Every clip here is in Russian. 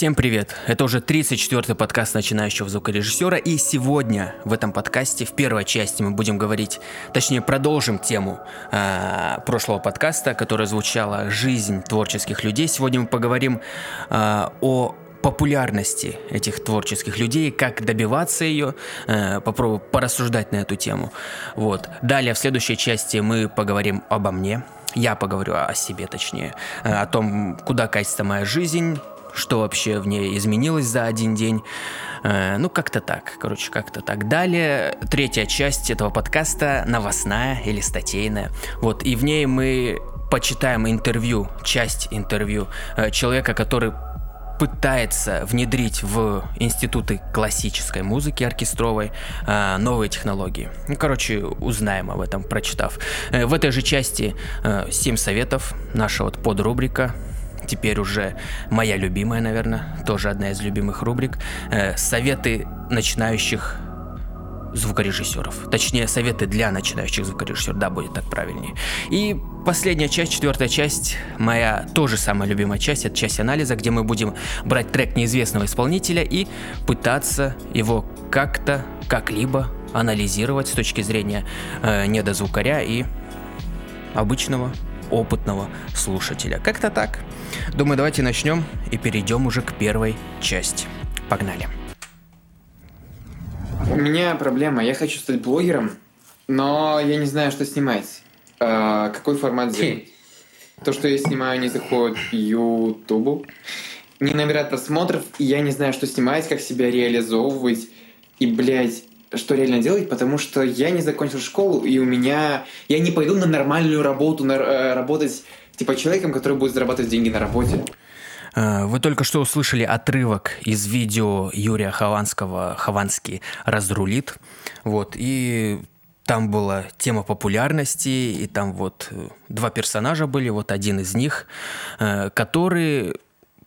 Всем привет! Это уже 34-й подкаст начинающего звукорежиссера, и сегодня в этом подкасте, в первой части мы будем говорить, точнее продолжим тему э, прошлого подкаста, которая звучала «Жизнь творческих людей». Сегодня мы поговорим э, о популярности этих творческих людей, как добиваться ее, э, попробую порассуждать на эту тему. Вот. Далее в следующей части мы поговорим обо мне, я поговорю о себе точнее, о том, куда катится моя жизнь, что вообще в ней изменилось за один день. Э, ну, как-то так, короче, как-то так. Далее, третья часть этого подкаста новостная или статейная. Вот, и в ней мы почитаем интервью, часть интервью э, человека, который пытается внедрить в институты классической музыки оркестровой э, новые технологии. Ну, короче, узнаем об этом, прочитав. В этой же части 7 советов, наша вот подрубрика теперь уже моя любимая, наверное, тоже одна из любимых рубрик. Э, советы начинающих звукорежиссеров. Точнее, советы для начинающих звукорежиссеров, да, будет так правильнее. И последняя часть, четвертая часть, моя тоже самая любимая часть, это часть анализа, где мы будем брать трек неизвестного исполнителя и пытаться его как-то, как-либо анализировать с точки зрения э, недозвукаря и обычного опытного слушателя. Как-то так. Думаю, давайте начнем и перейдем уже к первой части. Погнали. У меня проблема. Я хочу стать блогером, но я не знаю, что снимать. А, какой формат сделать? То, что я снимаю, не заходит YouTube, не набирает просмотров, и я не знаю, что снимать, как себя реализовывать. И, блядь, что реально делать, потому что я не закончил школу, и у меня... Я не пойду на нормальную работу, на, э, работать типа человеком, который будет зарабатывать деньги на работе. Э, вы только что услышали отрывок из видео Юрия Хованского «Хованский разрулит». Вот, и там была тема популярности, и там вот э, два персонажа были, вот один из них, которые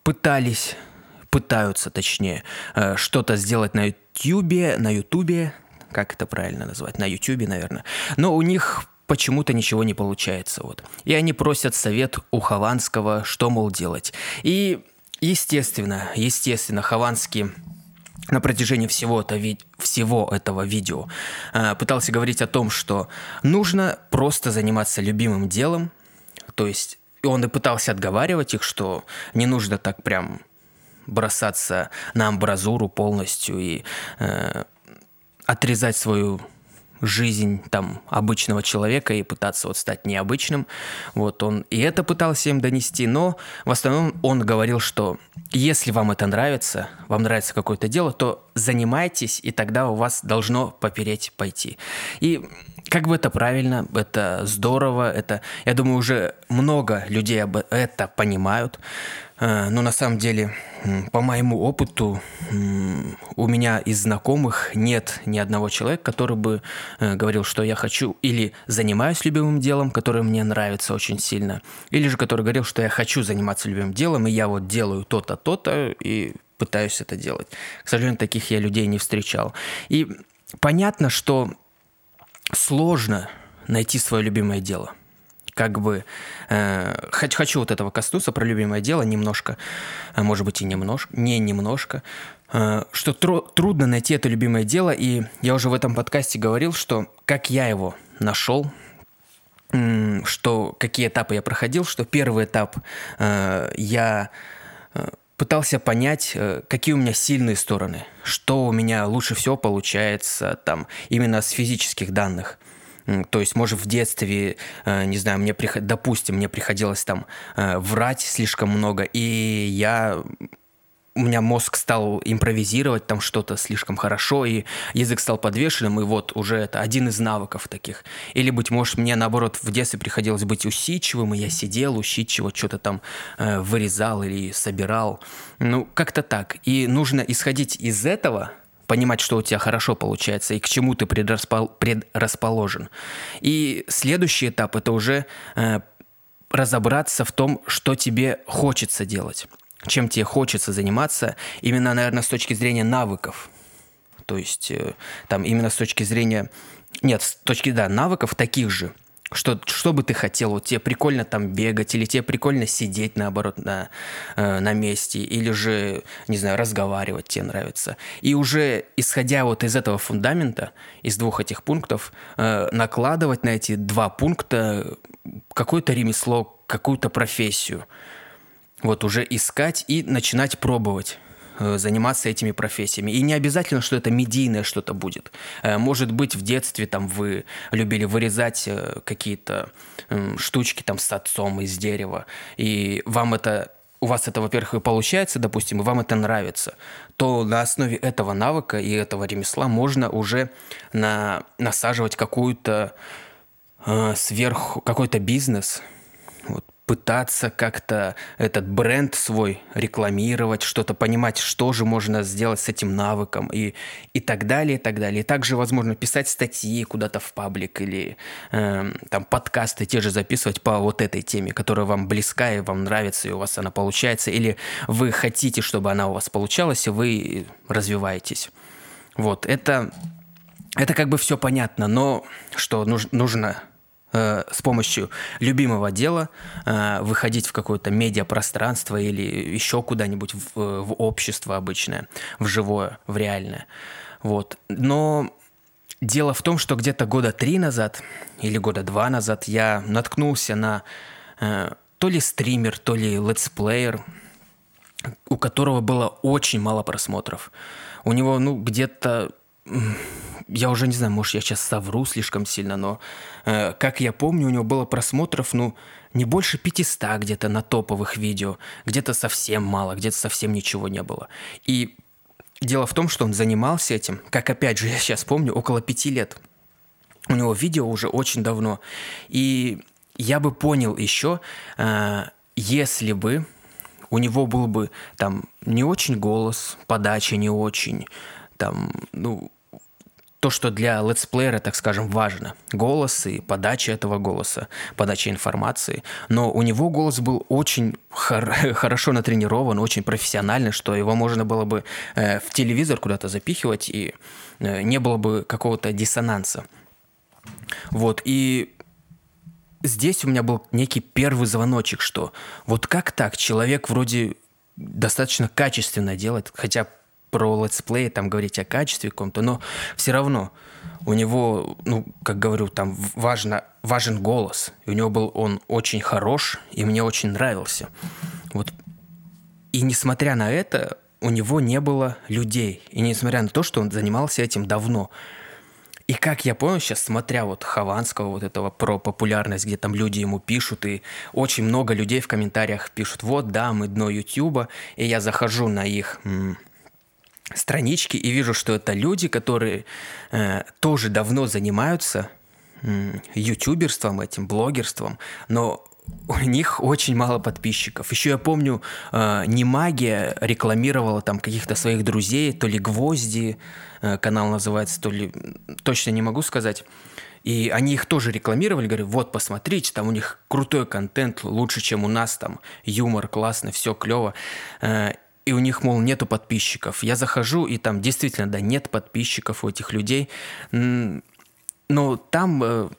пытались пытаются, точнее, э, что-то сделать на Ютубе, на Ютубе, как это правильно назвать, на Ютубе, наверное. Но у них почему-то ничего не получается. Вот. И они просят совет у Хованского, что, мол, делать. И, естественно, естественно, Хованский на протяжении всего, это всего этого видео э, пытался говорить о том, что нужно просто заниматься любимым делом, то есть он и пытался отговаривать их, что не нужно так прям бросаться на амбразуру полностью и э, отрезать свою жизнь там обычного человека и пытаться вот стать необычным. Вот он и это пытался им донести, но в основном он говорил, что если вам это нравится, вам нравится какое-то дело, то занимайтесь, и тогда у вас должно попереть пойти. И как бы это правильно, это здорово, это, я думаю, уже много людей об это понимают. Э, но на самом деле, по моему опыту, у меня из знакомых нет ни одного человека, который бы э, говорил, что я хочу или занимаюсь любимым делом, которое мне нравится очень сильно, или же который говорил, что я хочу заниматься любимым делом, и я вот делаю то-то, то-то, и пытаюсь это делать. К сожалению, таких я людей не встречал. И понятно, что сложно найти свое любимое дело – как бы э, хочу, вот этого коснуться про любимое дело немножко, а может быть и немножко, не немножко, э, что тру- трудно найти это любимое дело, и я уже в этом подкасте говорил, что как я его нашел, что какие этапы я проходил, что первый этап э, я э, пытался понять, э, какие у меня сильные стороны, что у меня лучше всего получается там именно с физических данных – то есть, может, в детстве, э, не знаю, мне, допустим, мне приходилось там э, врать слишком много, и я у меня мозг стал импровизировать там что-то слишком хорошо, и язык стал подвешенным, и вот уже это один из навыков таких. Или, быть может, мне, наоборот, в детстве приходилось быть усидчивым, и я сидел усидчиво, что-то там э, вырезал или собирал. Ну, как-то так. И нужно исходить из этого, понимать, что у тебя хорошо получается и к чему ты предрасположен. И следующий этап это уже э, разобраться в том, что тебе хочется делать, чем тебе хочется заниматься, именно, наверное, с точки зрения навыков. То есть э, там именно с точки зрения, нет, с точки, да, навыков таких же, Что, что бы ты хотел? Вот тебе прикольно там бегать, или тебе прикольно сидеть, наоборот, на, э, на месте, или же, не знаю, разговаривать тебе нравится. И уже исходя вот из этого фундамента, из двух этих пунктов, э, накладывать на эти два пункта какое-то ремесло, какую-то профессию. Вот уже искать и начинать пробовать. Э, заниматься этими профессиями. И не обязательно, что это медийное что-то будет. Э, может быть, в детстве там вы любили вырезать э, какие-то штучки там с отцом из дерева, и вам это у вас это, во-первых, получается, допустим, и вам это нравится, то на основе этого навыка и этого ремесла можно уже на, насаживать какую-то э, сверху, какой-то бизнес, пытаться как-то этот бренд свой рекламировать, что-то понимать, что же можно сделать с этим навыком и, и так далее, и так далее. И также, возможно, писать статьи куда-то в паблик или э, там подкасты те же записывать по вот этой теме, которая вам близка и вам нравится, и у вас она получается, или вы хотите, чтобы она у вас получалась, и вы развиваетесь. Вот, это, это как бы все понятно, но что нужно Э, с помощью любимого дела э, выходить в какое-то медиапространство или еще куда-нибудь в, в общество обычное, в живое, в реальное. Вот. Но дело в том, что где-то года три назад или года два назад я наткнулся на э, то ли стример, то ли летсплеер, у которого было очень мало просмотров. У него, ну, где-то я уже не знаю, может, я сейчас совру слишком сильно, но э, как я помню, у него было просмотров, ну, не больше 500 где-то на топовых видео, где-то совсем мало, где-то совсем ничего не было. И дело в том, что он занимался этим, как опять же я сейчас помню, около пяти лет. У него видео уже очень давно. И я бы понял еще, э, если бы у него был бы там не очень голос, подача не очень, там, ну, то, что для летсплеера, так скажем, важно. Голос и подача этого голоса, подача информации. Но у него голос был очень хор- хорошо натренирован, очень профессиональный, что его можно было бы э, в телевизор куда-то запихивать, и э, не было бы какого-то диссонанса. Вот, и здесь у меня был некий первый звоночек, что вот как так человек вроде достаточно качественно делает, хотя про летсплей, там говорить о качестве каком-то, но все равно у него, ну, как говорю, там важно, важен голос. И у него был он очень хорош, и мне очень нравился. Вот. И несмотря на это, у него не было людей. И несмотря на то, что он занимался этим давно. И как я понял сейчас, смотря вот Хованского, вот этого про популярность, где там люди ему пишут, и очень много людей в комментариях пишут, вот, да, мы дно Ютуба, и я захожу на их странички и вижу, что это люди, которые э, тоже давно занимаются э, ютуберством этим, блогерством, но у них очень мало подписчиков. Еще я помню, э, не магия рекламировала там каких-то своих друзей, то ли гвозди э, канал называется, то ли точно не могу сказать. И они их тоже рекламировали, говорю, вот посмотрите, там у них крутой контент, лучше, чем у нас, там юмор классно, все клево. Э, и у них, мол, нету подписчиков. Я захожу, и там действительно, да, нет подписчиков у этих людей. Но там э,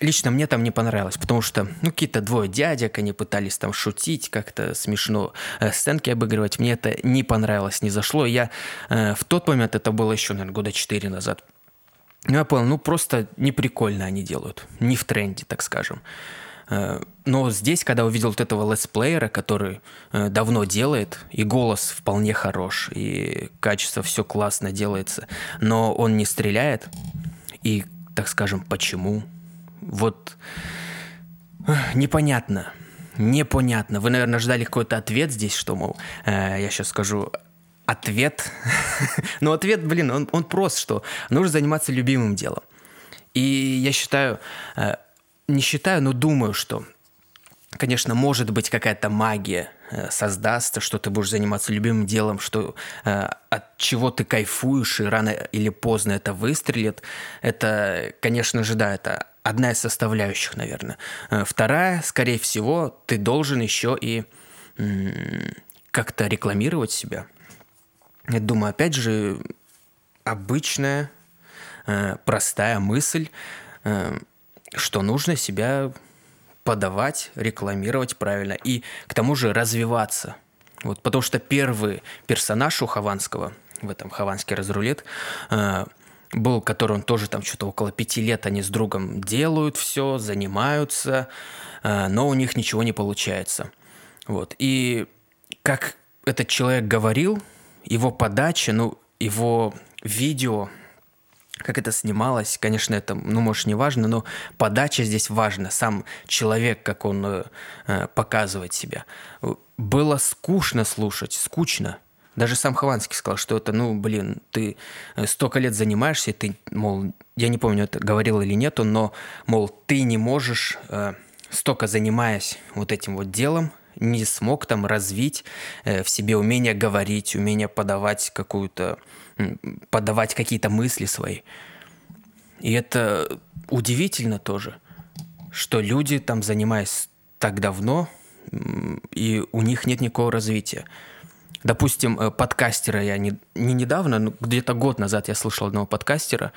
лично мне там не понравилось, потому что, ну, какие-то двое дядек, они пытались там шутить, как-то смешно э, сценки обыгрывать. Мне это не понравилось, не зашло. Я э, в тот момент, это было еще, наверное, года четыре назад, я понял, ну, просто неприкольно они делают. Не в тренде, так скажем. Э, но здесь, когда увидел вот этого летсплеера, который э, давно делает, и голос вполне хорош, и качество все классно делается, но он не стреляет, и, так скажем, почему? Вот э, непонятно. Непонятно. Вы, наверное, ждали какой-то ответ здесь, что, мол, я сейчас скажу, ответ. Но ответ, блин, он, он прост, что нужно заниматься любимым делом. И я считаю, не считаю, но думаю, что, конечно, может быть какая-то магия э, создастся, что ты будешь заниматься любимым делом, что э, от чего ты кайфуешь, и рано или поздно это выстрелит. Это, конечно же, да, это одна из составляющих, наверное. Э, вторая, скорее всего, ты должен еще и как-то рекламировать себя. Я думаю, опять же, обычная, простая мысль – что нужно себя подавать, рекламировать правильно и к тому же развиваться. Вот, потому что первый персонаж у Хованского в этом Хованский разрулет э, был, который он тоже там что-то около пяти лет они с другом делают все, занимаются, э, но у них ничего не получается. Вот. И как этот человек говорил, его подача, ну, его видео, как это снималось, конечно, это, ну, может, не важно, но подача здесь важна, сам человек, как он э, э показывает себя. Было скучно слушать, скучно. Даже сам Хованский сказал, что это, ну, блин, ты э, столько лет занимаешься, ты, мол, я не помню, это говорил или нет но, мол, ты не можешь, э, столько занимаясь вот этим вот делом, не смог там развить э, в себе умение говорить, умение подавать какую-то, подавать какие-то мысли свои. И это удивительно тоже, что люди там, занимаясь так давно, и у них нет никакого развития. Допустим, э, подкастера я не, не недавно, но где-то год назад я слышал одного подкастера.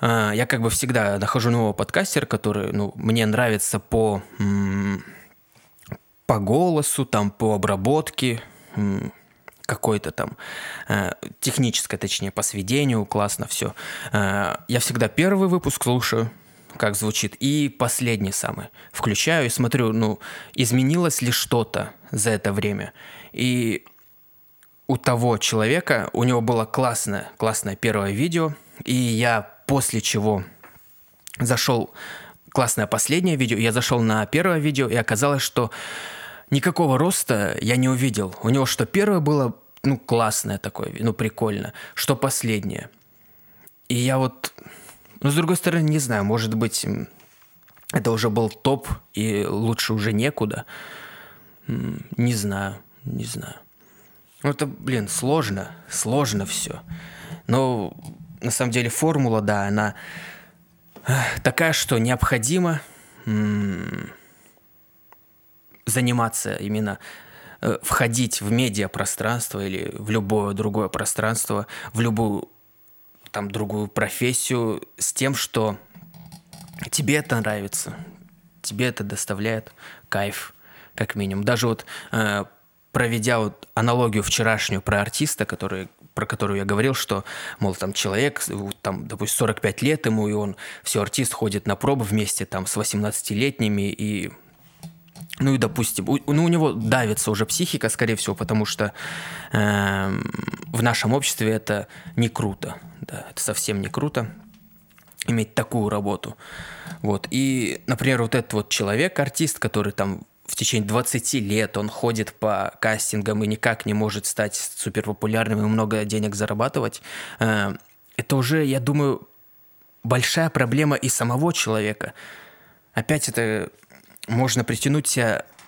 Э, я как бы всегда нахожу нового подкастера, который ну, мне нравится по, по голосу, там, по обработке, какой-то там э, техническое, точнее, по сведению, классно все. Я всегда первый выпуск слушаю, как звучит, и последний самый. Включаю и смотрю, ну, изменилось ли что-то за это время. И у того человека, у него было классное, классное первое видео, и я после чего зашел, классное последнее видео, я зашел на первое видео, и оказалось, что никакого роста я не увидел. У него что первое было, ну, классное такое, ну, прикольно, что последнее. И я вот, ну, с другой стороны, не знаю, может быть, это уже был топ, и лучше уже некуда. Не знаю, не знаю. Ну, это, блин, сложно, сложно все. Но на самом деле формула, да, она такая, что необходимо заниматься именно э, входить в медиапространство или в любое другое пространство, в любую там другую профессию с тем, что тебе это нравится, тебе это доставляет кайф, как минимум. Даже вот э, проведя вот аналогию вчерашнюю про артиста, который, про которую я говорил, что, мол, там человек, там, допустим, 45 лет ему, и он, все, артист ходит на пробы вместе там с 18-летними, и ну и, допустим, у, ну, у него давится уже психика, скорее всего, потому что э, в нашем обществе это не круто. Да, это совсем не круто иметь такую работу. Вот. И, например, вот этот вот человек, артист, который там в течение 20 лет он ходит по кастингам и никак не может стать суперпопулярным и много денег зарабатывать, э, это уже, я думаю, большая проблема и самого человека. Опять это можно притянуть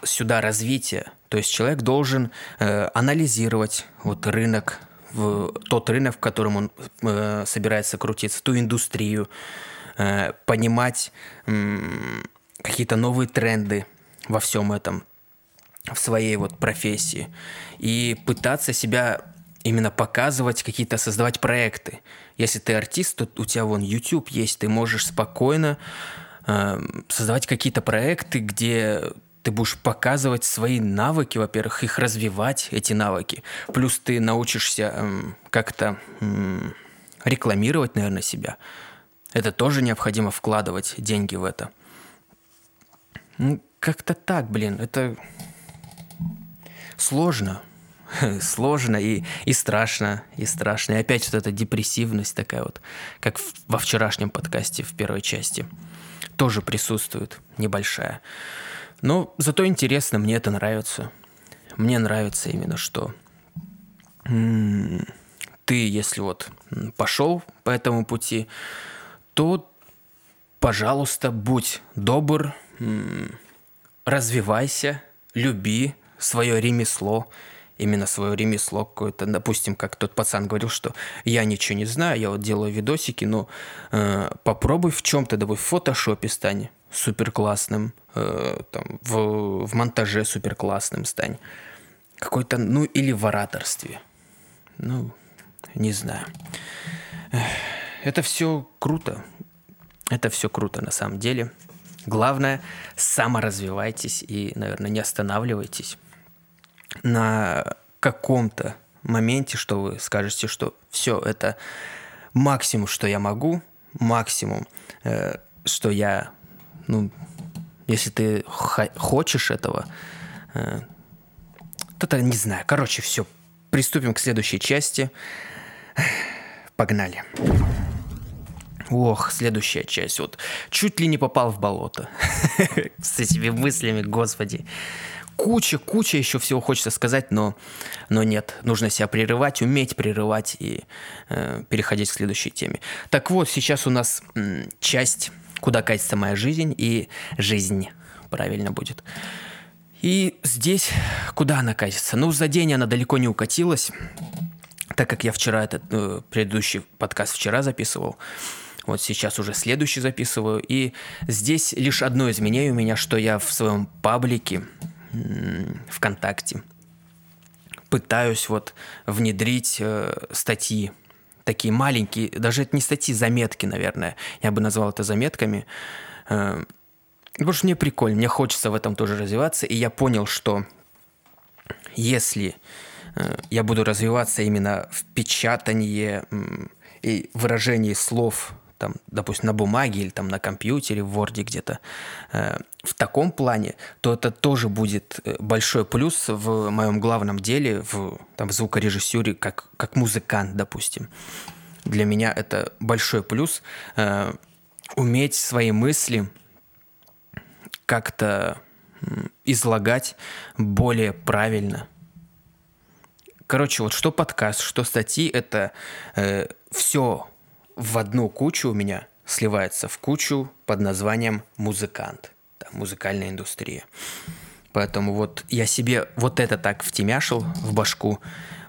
сюда развитие. То есть человек должен э, анализировать вот рынок, в тот рынок, в котором он э, собирается крутиться, ту индустрию, э, понимать э, какие-то новые тренды, во всем этом, в своей вот профессии. И пытаться себя именно показывать, какие-то создавать проекты. Если ты артист, то у тебя вон YouTube есть, ты можешь спокойно создавать какие-то проекты, где ты будешь показывать свои навыки, во-первых, их развивать, эти навыки. Плюс ты научишься э, как-то рекламировать, наверное, себя. Это тоже необходимо вкладывать деньги в это. Ну, как-то так, блин, это сложно. сложно и, и страшно, и страшно. И опять вот эта депрессивность такая вот, как в, во вчерашнем подкасте в первой части, тоже присутствует, небольшая. Но зато интересно, мне это нравится. Мне нравится именно, что ты, если вот пошел по этому пути, то, пожалуйста, будь добр, развивайся, люби свое ремесло, именно свое ремесло какое-то. Допустим, как тот пацан говорил, что я ничего не знаю, я вот делаю видосики, но э, попробуй в чем-то, давай в фотошопе стань супер классным, э, там, в, в монтаже супер классным стань. Какой-то, ну, или в ораторстве. Ну, не знаю. Это все круто. Это все круто на самом деле. Главное, саморазвивайтесь и, наверное, не останавливайтесь на каком-то моменте, что вы скажете, что все, это максимум, что я могу, максимум, э, что я, ну, если ты хочешь этого, э, то-то не знаю. Короче, все, приступим к следующей части. Погнали. Ох, следующая часть. Вот чуть ли не попал в болото. С этими мыслями, господи куча, куча еще всего хочется сказать, но, но нет. Нужно себя прерывать, уметь прерывать и э, переходить к следующей теме. Так вот, сейчас у нас м, часть «Куда катится моя жизнь» и «Жизнь» правильно будет. И здесь куда она катится? Ну, за день она далеко не укатилась, так как я вчера этот э, предыдущий подкаст вчера записывал. Вот сейчас уже следующий записываю. И здесь лишь одно изменение у меня, что я в своем паблике ВКонтакте. Пытаюсь вот внедрить э, статьи, такие маленькие, даже это не статьи, заметки, наверное. Я бы назвал это заметками. Э, потому что мне прикольно, мне хочется в этом тоже развиваться. И я понял, что если э, я буду развиваться именно в печатании и выражении слов там, допустим, на бумаге или там на компьютере, в Word где-то, э, в таком плане, то это тоже будет э, большой плюс в моем главном деле, в там, звукорежиссуре, как, как музыкант, допустим. Для меня это большой плюс э, уметь свои мысли как-то излагать более правильно. Короче, вот что подкаст, что статьи, это э, все в одну кучу у меня сливается в кучу под названием музыкант, да, музыкальная индустрия. Поэтому вот я себе вот это так втемяшил в башку,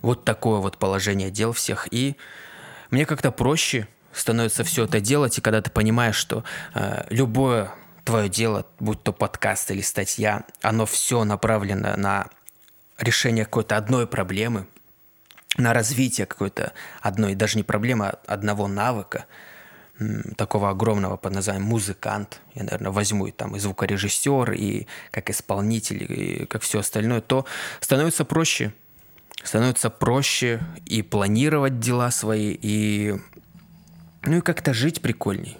вот такое вот положение дел всех, и мне как-то проще становится все это делать, и когда ты понимаешь, что э, любое твое дело, будь то подкаст или статья, оно все направлено на решение какой-то одной проблемы, на развитие какой-то одной, даже не проблемы, а одного навыка, такого огромного под названием музыкант, я, наверное, возьму и там и звукорежиссер, и как исполнитель, и как все остальное, то становится проще. Становится проще и планировать дела свои, и ну и как-то жить прикольней.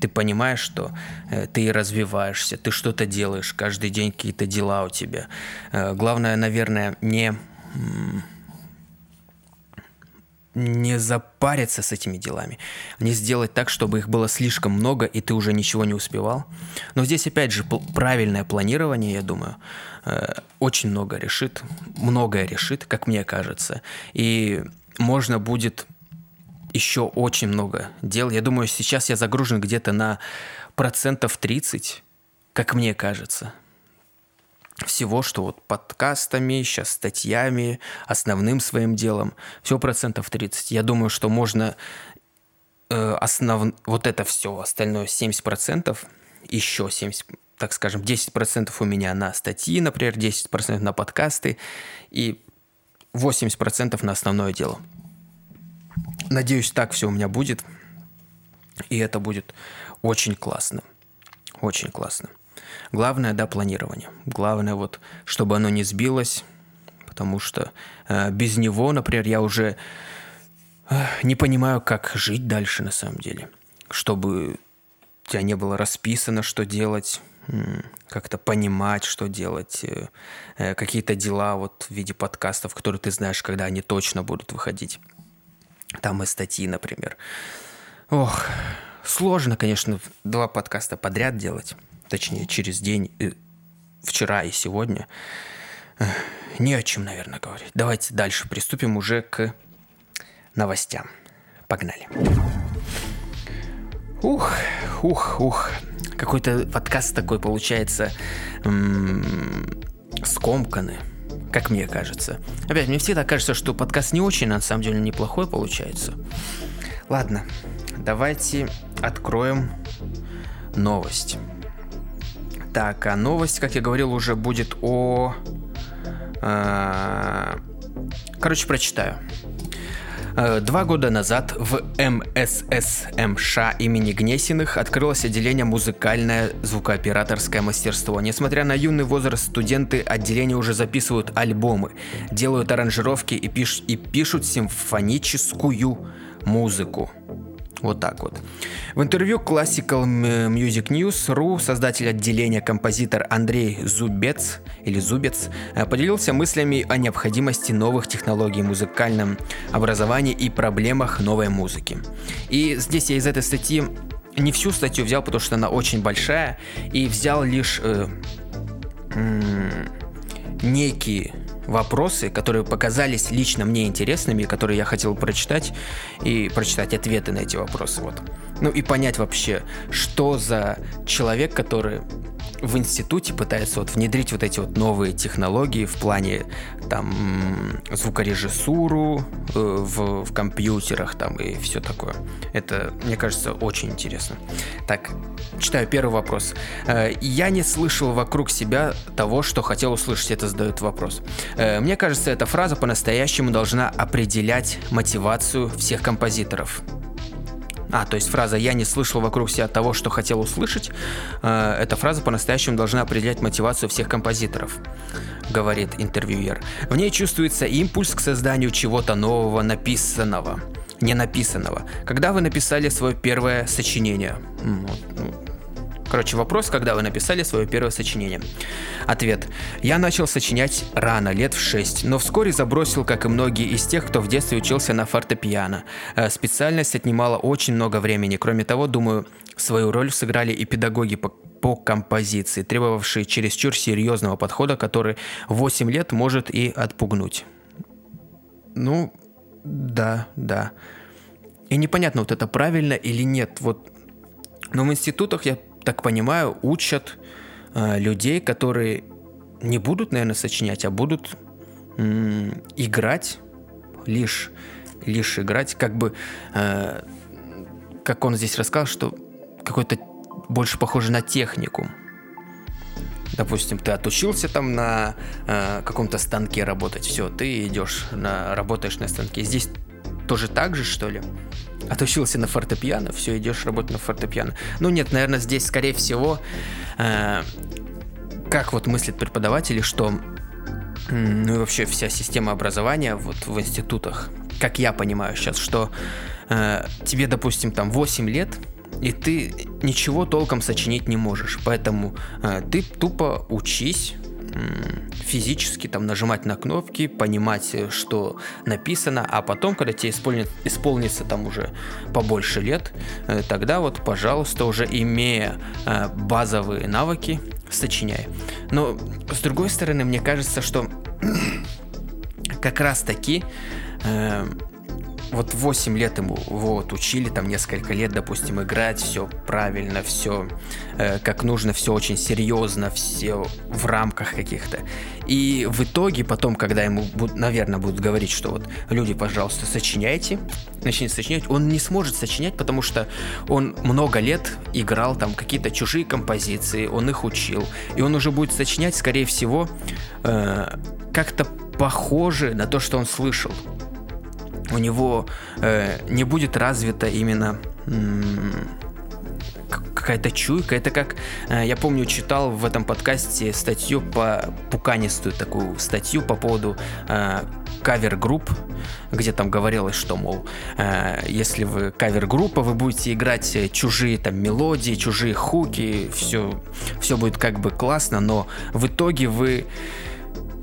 Ты понимаешь, что э, ты развиваешься, ты что-то делаешь, каждый день какие-то дела у тебя. Э, главное, наверное, не не запариться с этими делами, не сделать так, чтобы их было слишком много, и ты уже ничего не успевал. Но здесь, опять же, правильное планирование, я думаю, э, очень много решит, многое решит, как мне кажется. И можно будет еще очень много дел. Я думаю, сейчас я загружен где-то на процентов 30, как мне кажется всего, что вот подкастами, сейчас статьями, основным своим делом, всего процентов 30. Я думаю, что можно э, основ... вот это все, остальное 70%, еще 70, так скажем, 10% у меня на статьи, например, 10% на подкасты и 80% на основное дело. Надеюсь, так все у меня будет. И это будет очень классно. Очень классно. Главное, да, планирование. Главное, вот, чтобы оно не сбилось, потому что э, без него, например, я уже э, не понимаю, как жить дальше на самом деле. Чтобы у тебя не было расписано, что делать, как-то понимать, что делать, э, э, какие-то дела вот в виде подкастов, которые ты знаешь, когда они точно будут выходить. Там и статьи, например. Ох, сложно, конечно, два подкаста подряд делать точнее, через день, э, вчера и сегодня, не о чем, наверное, говорить. Давайте дальше приступим уже к новостям. Погнали. Ух, ух, ух. Какой-то подкаст такой получается м- скомканный, как мне кажется. Опять, мне всегда кажется, что подкаст не очень, а на самом деле неплохой получается. Ладно, давайте откроем новость. Так, а новость, как я говорил, уже будет о... Э, короче, прочитаю. Э, два года назад в МССМШ имени Гнесиных открылось отделение «Музыкальное звукооператорское мастерство». Несмотря на юный возраст, студенты отделения уже записывают альбомы, делают аранжировки и, пиш- и пишут симфоническую музыку. Вот так вот. В интервью Classical Music News.ru создатель отделения композитор Андрей Зубец или Зубец э, поделился мыслями о необходимости новых технологий в музыкальном образовании и проблемах новой музыки. И здесь я из этой статьи не всю статью взял, потому что она очень большая, и взял лишь э, некие вопросы, которые показались лично мне интересными, которые я хотел прочитать и прочитать ответы на эти вопросы. Вот. Ну и понять вообще, что за человек, который в институте пытается вот внедрить вот эти вот новые технологии в плане там звукорежиссуру э, в, в компьютерах там и все такое. Это, мне кажется, очень интересно. Так, читаю первый вопрос. Э, я не слышал вокруг себя того, что хотел услышать. Это задает вопрос. Э, мне кажется, эта фраза по-настоящему должна определять мотивацию всех композиторов. А, то есть фраза «я не слышал вокруг себя того, что хотел услышать», э, эта фраза по-настоящему должна определять мотивацию всех композиторов, говорит интервьюер. В ней чувствуется импульс к созданию чего-то нового, написанного, не написанного. Когда вы написали свое первое сочинение? Короче, вопрос, когда вы написали свое первое сочинение. Ответ. Я начал сочинять рано, лет в 6, но вскоре забросил, как и многие из тех, кто в детстве учился на фортепиано. Э, специальность отнимала очень много времени. Кроме того, думаю, свою роль сыграли и педагоги по, по композиции, требовавшие чересчур серьезного подхода, который 8 лет может и отпугнуть. Ну, да, да. И непонятно, вот это правильно или нет. Вот но в институтах я так понимаю, учат э, людей, которые не будут, наверное, сочинять, а будут м- играть, лишь, лишь играть, как бы, э, как он здесь рассказал, что какой-то больше похоже на технику. Допустим, ты отучился там на э, каком-то станке работать, все, ты идешь на работаешь на станке. Здесь тоже так же, что ли? отучился на фортепиано, все, идешь работать на фортепиано. Ну нет, наверное, здесь, скорее всего, э, как вот мыслят преподаватели, что ну и вообще вся система образования вот в институтах, как я понимаю сейчас, что э, тебе, допустим, там 8 лет, и ты ничего толком сочинить не можешь, поэтому э, ты тупо учись физически там нажимать на кнопки, понимать, э, что написано, а потом, когда тебе исполнит, исполнится там уже побольше лет, э, тогда вот, пожалуйста, уже имея э, базовые навыки, сочиняй. Но с другой стороны, мне кажется, что как раз таки вот 8 лет ему вот учили там несколько лет, допустим, играть, все правильно, все э, как нужно, все очень серьезно, все в рамках каких-то. И в итоге потом, когда ему, наверное, будут говорить, что вот люди, пожалуйста, сочиняйте, начните сочинять, он не сможет сочинять, потому что он много лет играл там какие-то чужие композиции, он их учил, и он уже будет сочинять, скорее всего, э, как-то похоже на то, что он слышал у него э, не будет развита именно какая-то чуйка. Это как, э, я помню, читал в этом подкасте статью по пуканистую такую статью по поводу э, кавер-групп, где там говорилось, что, мол, э, если вы кавер-группа, вы будете играть чужие там мелодии, чужие хуки, все, все будет как бы классно, но в итоге вы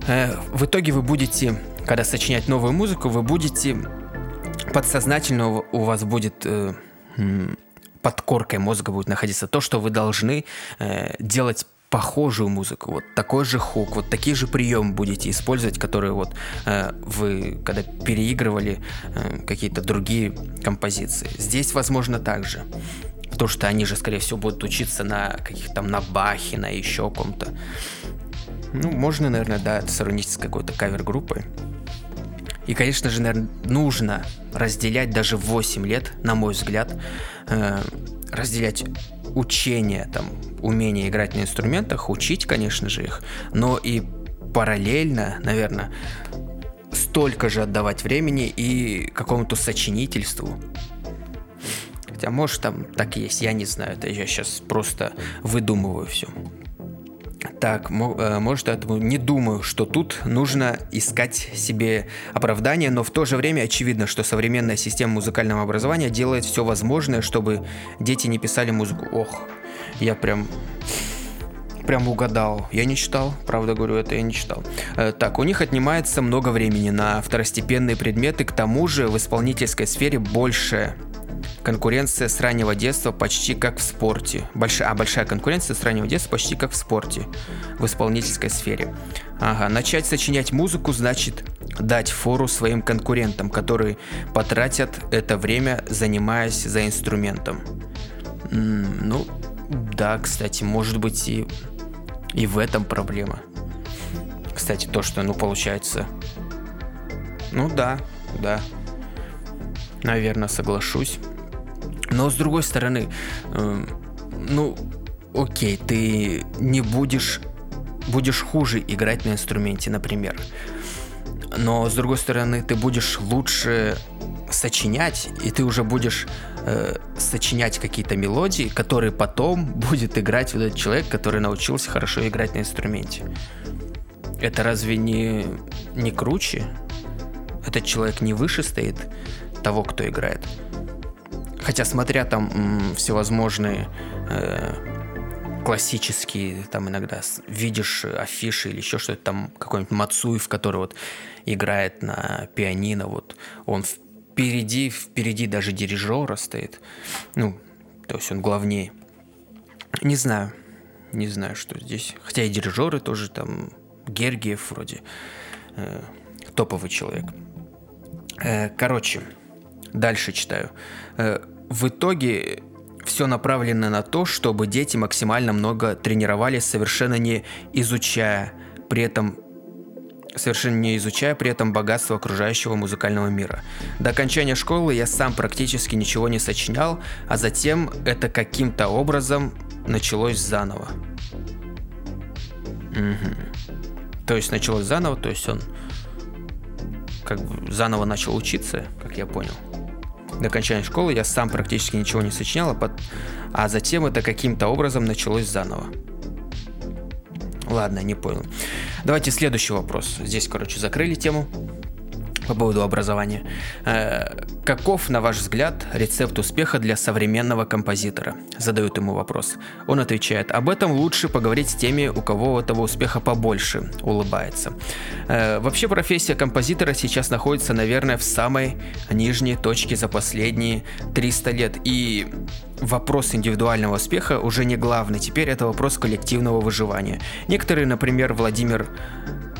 э, в итоге вы будете когда сочинять новую музыку, вы будете подсознательно у вас будет э, под коркой мозга будет находиться то, что вы должны э, делать похожую музыку, вот такой же хук, вот такие же приемы будете использовать, которые вот э, вы когда переигрывали э, какие-то другие композиции. Здесь, возможно, так же. Потому что они же, скорее всего, будут учиться на каких-то там на Бахе, на еще ком-то. Ну, можно, наверное, да, сравнить с какой-то кавер-группой. И, конечно же, наверное, нужно разделять даже 8 лет, на мой взгляд, э, разделять учение, там, умение играть на инструментах, учить, конечно же, их, но и параллельно, наверное, столько же отдавать времени и какому-то сочинительству. Хотя, может, там так и есть, я не знаю. Это я сейчас просто выдумываю все. Так, э, может, этому не думаю, что тут нужно искать себе оправдание, но в то же время очевидно, что современная система музыкального образования делает все возможное, чтобы дети не писали музыку. Ох, я прям прям угадал. Я не читал, правда говорю, это я не читал. Э, так, у них отнимается много времени на второстепенные предметы, к тому же в исполнительской сфере больше конкуренция с раннего детства почти как в спорте. Большая, а большая конкуренция с раннего детства почти как в спорте, в исполнительской сфере. Ага, начать сочинять музыку значит дать фору своим конкурентам, которые потратят это время, занимаясь за инструментом. Ну, да, кстати, может быть и, и в этом проблема. Кстати, то, что, ну, получается... Ну да, да. Наверное, соглашусь. Но с другой стороны, э, ну, окей, ты не будешь будешь хуже играть на инструменте, например. Но с другой стороны, ты будешь лучше сочинять, и ты уже будешь э, сочинять какие-то мелодии, которые потом будет играть вот этот человек, который научился хорошо играть на инструменте. Это разве не, не круче? Этот человек не выше стоит того, кто играет. Хотя, смотря там всевозможные э, классические, там иногда видишь афиши или еще что-то, там какой-нибудь Мацуев, который вот играет на пианино, вот он впереди, впереди даже дирижера стоит. Ну, то есть он главнее. Не знаю, не знаю, что здесь. Хотя и дирижеры тоже там, Гергиев вроде, э, топовый человек. Э, короче, дальше читаю. В итоге все направлено на то, чтобы дети максимально много тренировались, совершенно не изучая при этом совершенно не изучая при этом богатство окружающего музыкального мира. До окончания школы я сам практически ничего не сочинял, а затем это каким-то образом началось заново. Угу. То есть началось заново, то есть он как бы заново начал учиться, как я понял до окончания школы я сам практически ничего не сочинял, а, под... а затем это каким-то образом началось заново. Ладно, не понял. Давайте следующий вопрос. Здесь, короче, закрыли тему по поводу образования. Э, каков, на ваш взгляд, рецепт успеха для современного композитора? Задают ему вопрос. Он отвечает, об этом лучше поговорить с теми, у кого этого успеха побольше, улыбается. Э, вообще профессия композитора сейчас находится, наверное, в самой нижней точке за последние 300 лет. И вопрос индивидуального успеха уже не главный, теперь это вопрос коллективного выживания. Некоторые, например, Владимир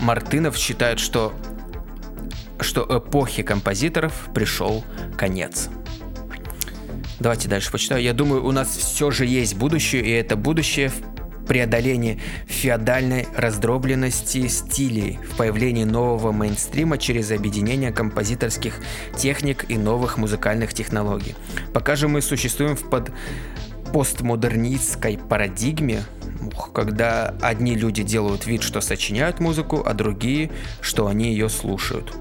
Мартынов считают, что что эпохи композиторов пришел конец. Давайте дальше почитаю. Я думаю, у нас все же есть будущее, и это будущее в преодолении феодальной раздробленности стилей, в появлении нового мейнстрима через объединение композиторских техник и новых музыкальных технологий. Пока же мы существуем в под постмодернистской парадигме, когда одни люди делают вид, что сочиняют музыку, а другие, что они ее слушают.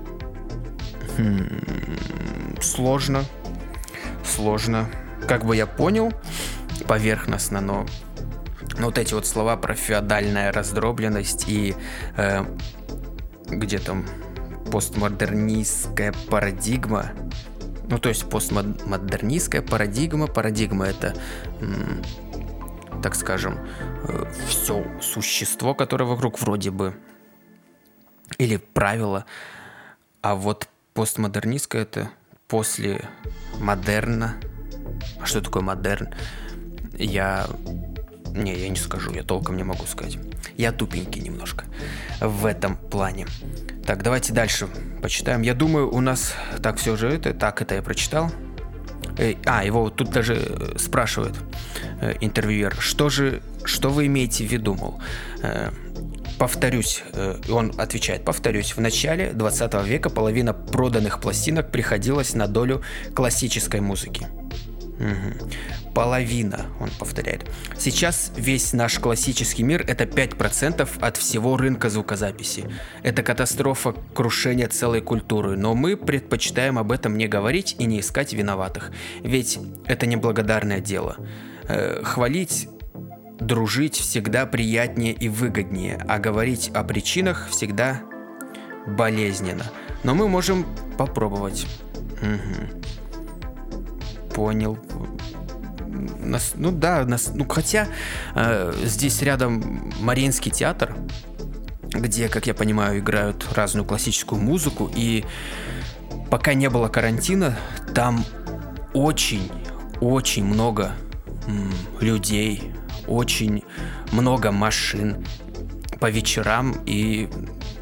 Сложно. Сложно. Как бы я понял, поверхностно, но вот эти вот слова про феодальная раздробленность и э, где там постмодернистская парадигма, ну то есть постмодернистская парадигма, парадигма это, так скажем, э, все существо, которое вокруг вроде бы, или правило, а вот Постмодернистская это после модерна. А что такое модерн? Я... Не, я не скажу, я толком не могу сказать. Я тупенький немножко в этом плане. Так, давайте дальше почитаем. Я думаю, у нас... Так, все же это... Так, это я прочитал. Э, а, его тут даже э, спрашивают э, интервьюер, что же, что вы имеете в виду, мол, повторюсь, э, он отвечает, повторюсь, в начале 20 века половина проданных пластинок приходилась на долю классической музыки. Угу. Половина, он повторяет. Сейчас весь наш классический мир это 5% от всего рынка звукозаписи. Это катастрофа крушения целой культуры, но мы предпочитаем об этом не говорить и не искать виноватых. Ведь это неблагодарное дело. Э, хвалить дружить всегда приятнее и выгоднее, а говорить о причинах всегда болезненно. Но мы можем попробовать. Угу понял. Нас, ну да, нас, ну хотя э, здесь рядом Мариинский театр, где, как я понимаю, играют разную классическую музыку, и пока не было карантина, там очень, очень много людей, очень много машин по вечерам и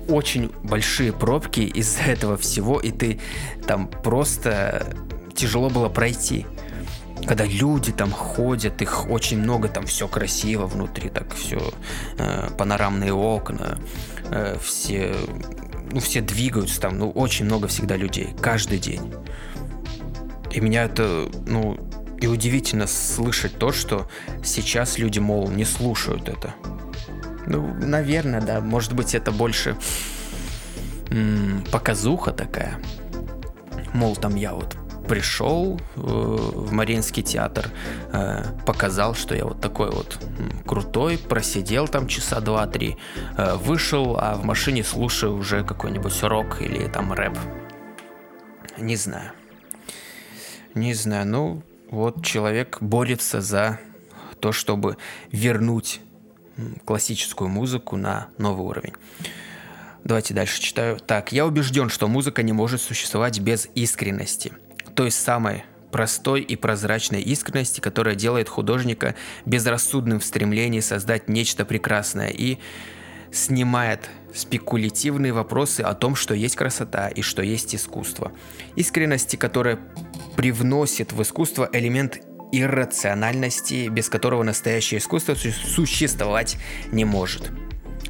очень большие пробки из-за этого всего, и ты там просто тяжело было пройти. Когда люди там ходят, их очень много, там все красиво внутри, так все э, панорамные окна, э, все, ну все двигаются там, ну очень много всегда людей каждый день. И меня это, ну и удивительно слышать то, что сейчас люди, мол, не слушают это. Ну, наверное, да. Может быть, это больше м- показуха такая. Мол, там я вот пришел э, в Мариинский театр, э, показал, что я вот такой вот крутой, просидел там часа два-три, э, вышел, а в машине слушаю уже какой-нибудь рок или там рэп. Не знаю. Не знаю, ну вот человек борется за то, чтобы вернуть классическую музыку на новый уровень. Давайте дальше читаю. Так, я убежден, что музыка не может существовать без искренности – той самой простой и прозрачной искренности, которая делает художника безрассудным в стремлении создать нечто прекрасное и снимает спекулятивные вопросы о том, что есть красота и что есть искусство. Искренности, которая привносит в искусство элемент иррациональности, без которого настоящее искусство существовать не может.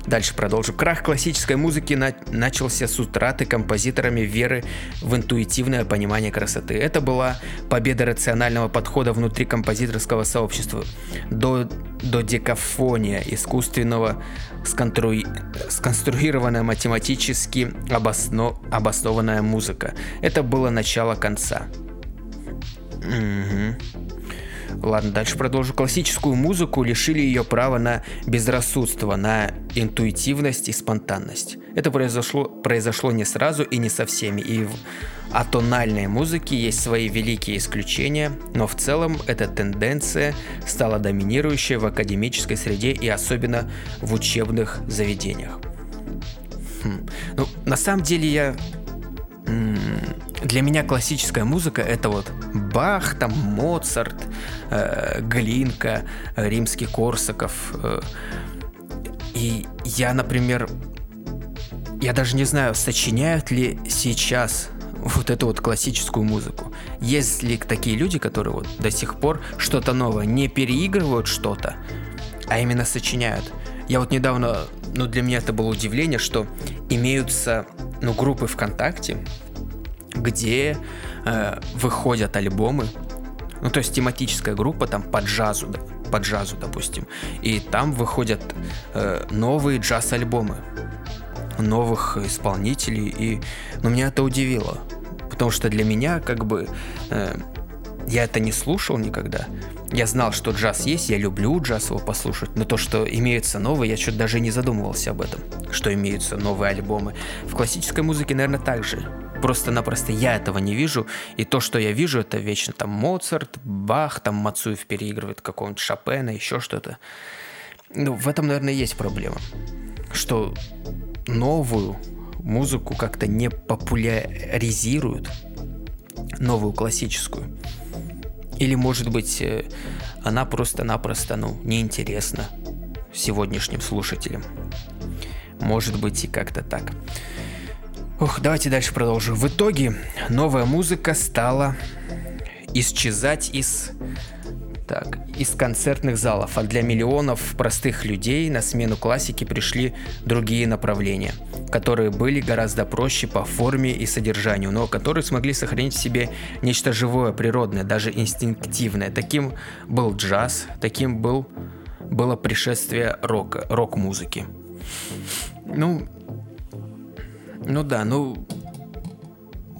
Дальше продолжу. Крах классической музыки на- начался с утраты композиторами веры в интуитивное понимание красоты. Это была победа рационального подхода внутри композиторского сообщества. До, до декафония искусственного сконструи... сконструированная математически обосно... обоснованная музыка. Это было начало конца. Угу. Ладно, дальше продолжу. Классическую музыку лишили ее права на безрассудство, на интуитивность и спонтанность. Это произошло, произошло не сразу и не со всеми. И в атональной музыке есть свои великие исключения, но в целом эта тенденция стала доминирующей в академической среде и особенно в учебных заведениях. Хм. Ну, на самом деле я для меня классическая музыка это вот Бах, там Моцарт, э, Глинка, римский Корсаков. Э, и я, например, я даже не знаю, сочиняют ли сейчас вот эту вот классическую музыку. Есть ли такие люди, которые вот до сих пор что-то новое не переигрывают что-то, а именно сочиняют. Я вот недавно, ну для меня это было удивление, что имеются, ну группы ВКонтакте, где э, выходят альбомы, ну то есть тематическая группа там по джазу, по джазу, допустим, и там выходят э, новые джаз-альбомы новых исполнителей, и ну, меня это удивило, потому что для меня как бы э, я это не слушал никогда. Я знал, что джаз есть, я люблю джаз его послушать, но то, что имеются новые, я что-то даже не задумывался об этом, что имеются новые альбомы. В классической музыке, наверное, так же просто-напросто я этого не вижу, и то, что я вижу, это вечно там Моцарт, Бах, там Мацуев переигрывает какого-нибудь Шопена, еще что-то. Ну, в этом, наверное, есть проблема, что новую музыку как-то не популяризируют, новую классическую. Или, может быть, э, она просто-напросто, ну, неинтересна сегодняшним слушателям. Может быть и как-то так. Ох, давайте дальше продолжим. В итоге новая музыка стала исчезать из Так, из концертных залов, а для миллионов простых людей на смену классики пришли другие направления, которые были гораздо проще по форме и содержанию, но которые смогли сохранить в себе нечто живое, природное, даже инстинктивное. Таким был джаз, таким был, было пришествие рока, рок-музыки. Ну, ну да, ну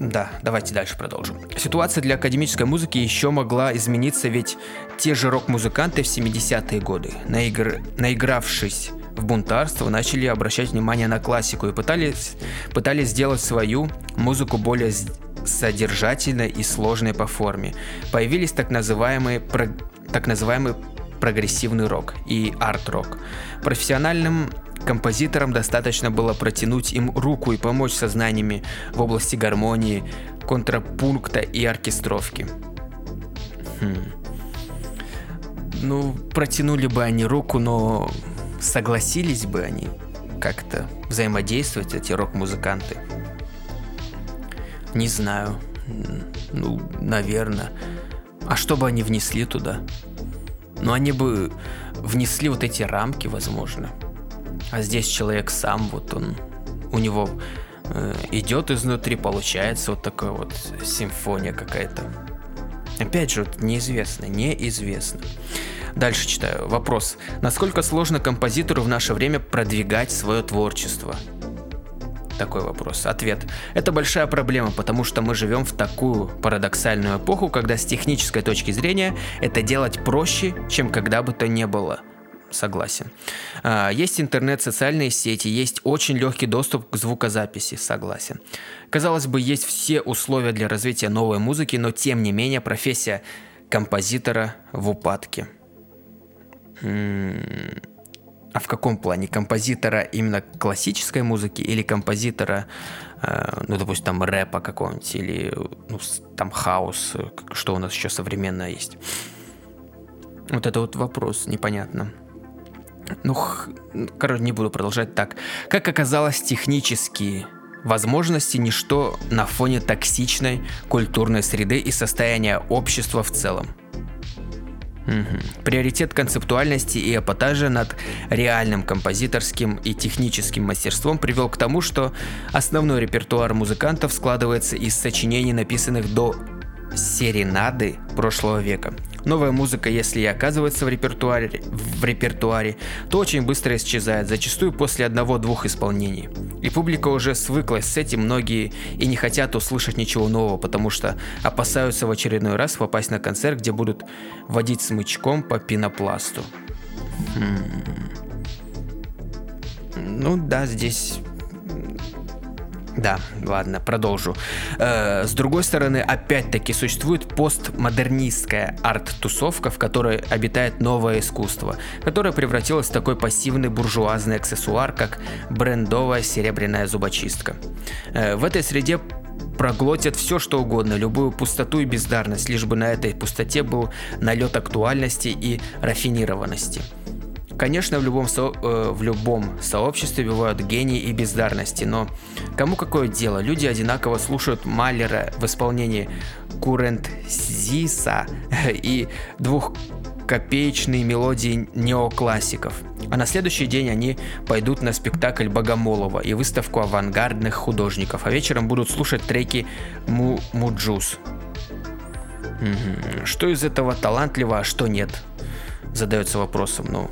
да, давайте дальше продолжим. Ситуация для академической музыки еще могла измениться, ведь те же рок-музыканты в 70-е годы, наигр... наигравшись в бунтарство, начали обращать внимание на классику и пытались, пытались сделать свою музыку более содержательной и сложной по форме. Появились так называемые, так называемый прогрессивный рок и арт-рок. Профессиональным Композиторам достаточно было протянуть им руку и помочь со знаниями в области гармонии, контрапункта и оркестровки. Хм. Ну, протянули бы они руку, но согласились бы они как-то взаимодействовать, эти рок-музыканты? Не знаю. Ну, наверное. А что бы они внесли туда? Ну, они бы внесли вот эти рамки, возможно. А здесь человек сам, вот он, у него э, идет изнутри, получается вот такая вот симфония какая-то. Опять же, вот неизвестно, неизвестно. Дальше читаю. Вопрос. Насколько сложно композитору в наше время продвигать свое творчество? Такой вопрос. Ответ. Это большая проблема, потому что мы живем в такую парадоксальную эпоху, когда с технической точки зрения это делать проще, чем когда бы то ни было согласен. А, есть интернет, социальные сети, есть очень легкий доступ к звукозаписи, согласен. Казалось бы, есть все условия для развития новой музыки, но тем не менее профессия композитора в упадке. А в каком плане? Композитора именно классической музыки или композитора, э, ну, допустим, там рэпа какого-нибудь или ну, там хаос, что у нас еще современное есть? Вот это вот вопрос непонятно. Ну, короче, не буду продолжать так. Как оказалось, технические возможности ничто на фоне токсичной культурной среды и состояния общества в целом. Угу. Приоритет концептуальности и эпатажа над реальным композиторским и техническим мастерством привел к тому, что основной репертуар музыкантов складывается из сочинений, написанных до серенады прошлого века. Новая музыка, если и оказывается в репертуаре, в репертуаре, то очень быстро исчезает, зачастую после одного-двух исполнений. И публика уже свыклась с этим, многие и не хотят услышать ничего нового, потому что опасаются в очередной раз попасть на концерт, где будут водить смычком по пенопласту. Хм. Ну да, здесь да, ладно, продолжу. Э, с другой стороны, опять-таки существует постмодернистская арт-тусовка, в которой обитает новое искусство, которое превратилось в такой пассивный буржуазный аксессуар, как брендовая серебряная зубочистка. Э, в этой среде проглотят все, что угодно, любую пустоту и бездарность, лишь бы на этой пустоте был налет актуальности и рафинированности. Конечно, в любом, со, э, в любом сообществе бывают гении и бездарности, но кому какое дело? Люди одинаково слушают Малера в исполнении Курентзиса и двухкопеечные мелодии неоклассиков. А на следующий день они пойдут на спектакль Богомолова и выставку авангардных художников, а вечером будут слушать треки Му Mujuice. Что из этого талантливо, а что нет? Задается вопросом, ну,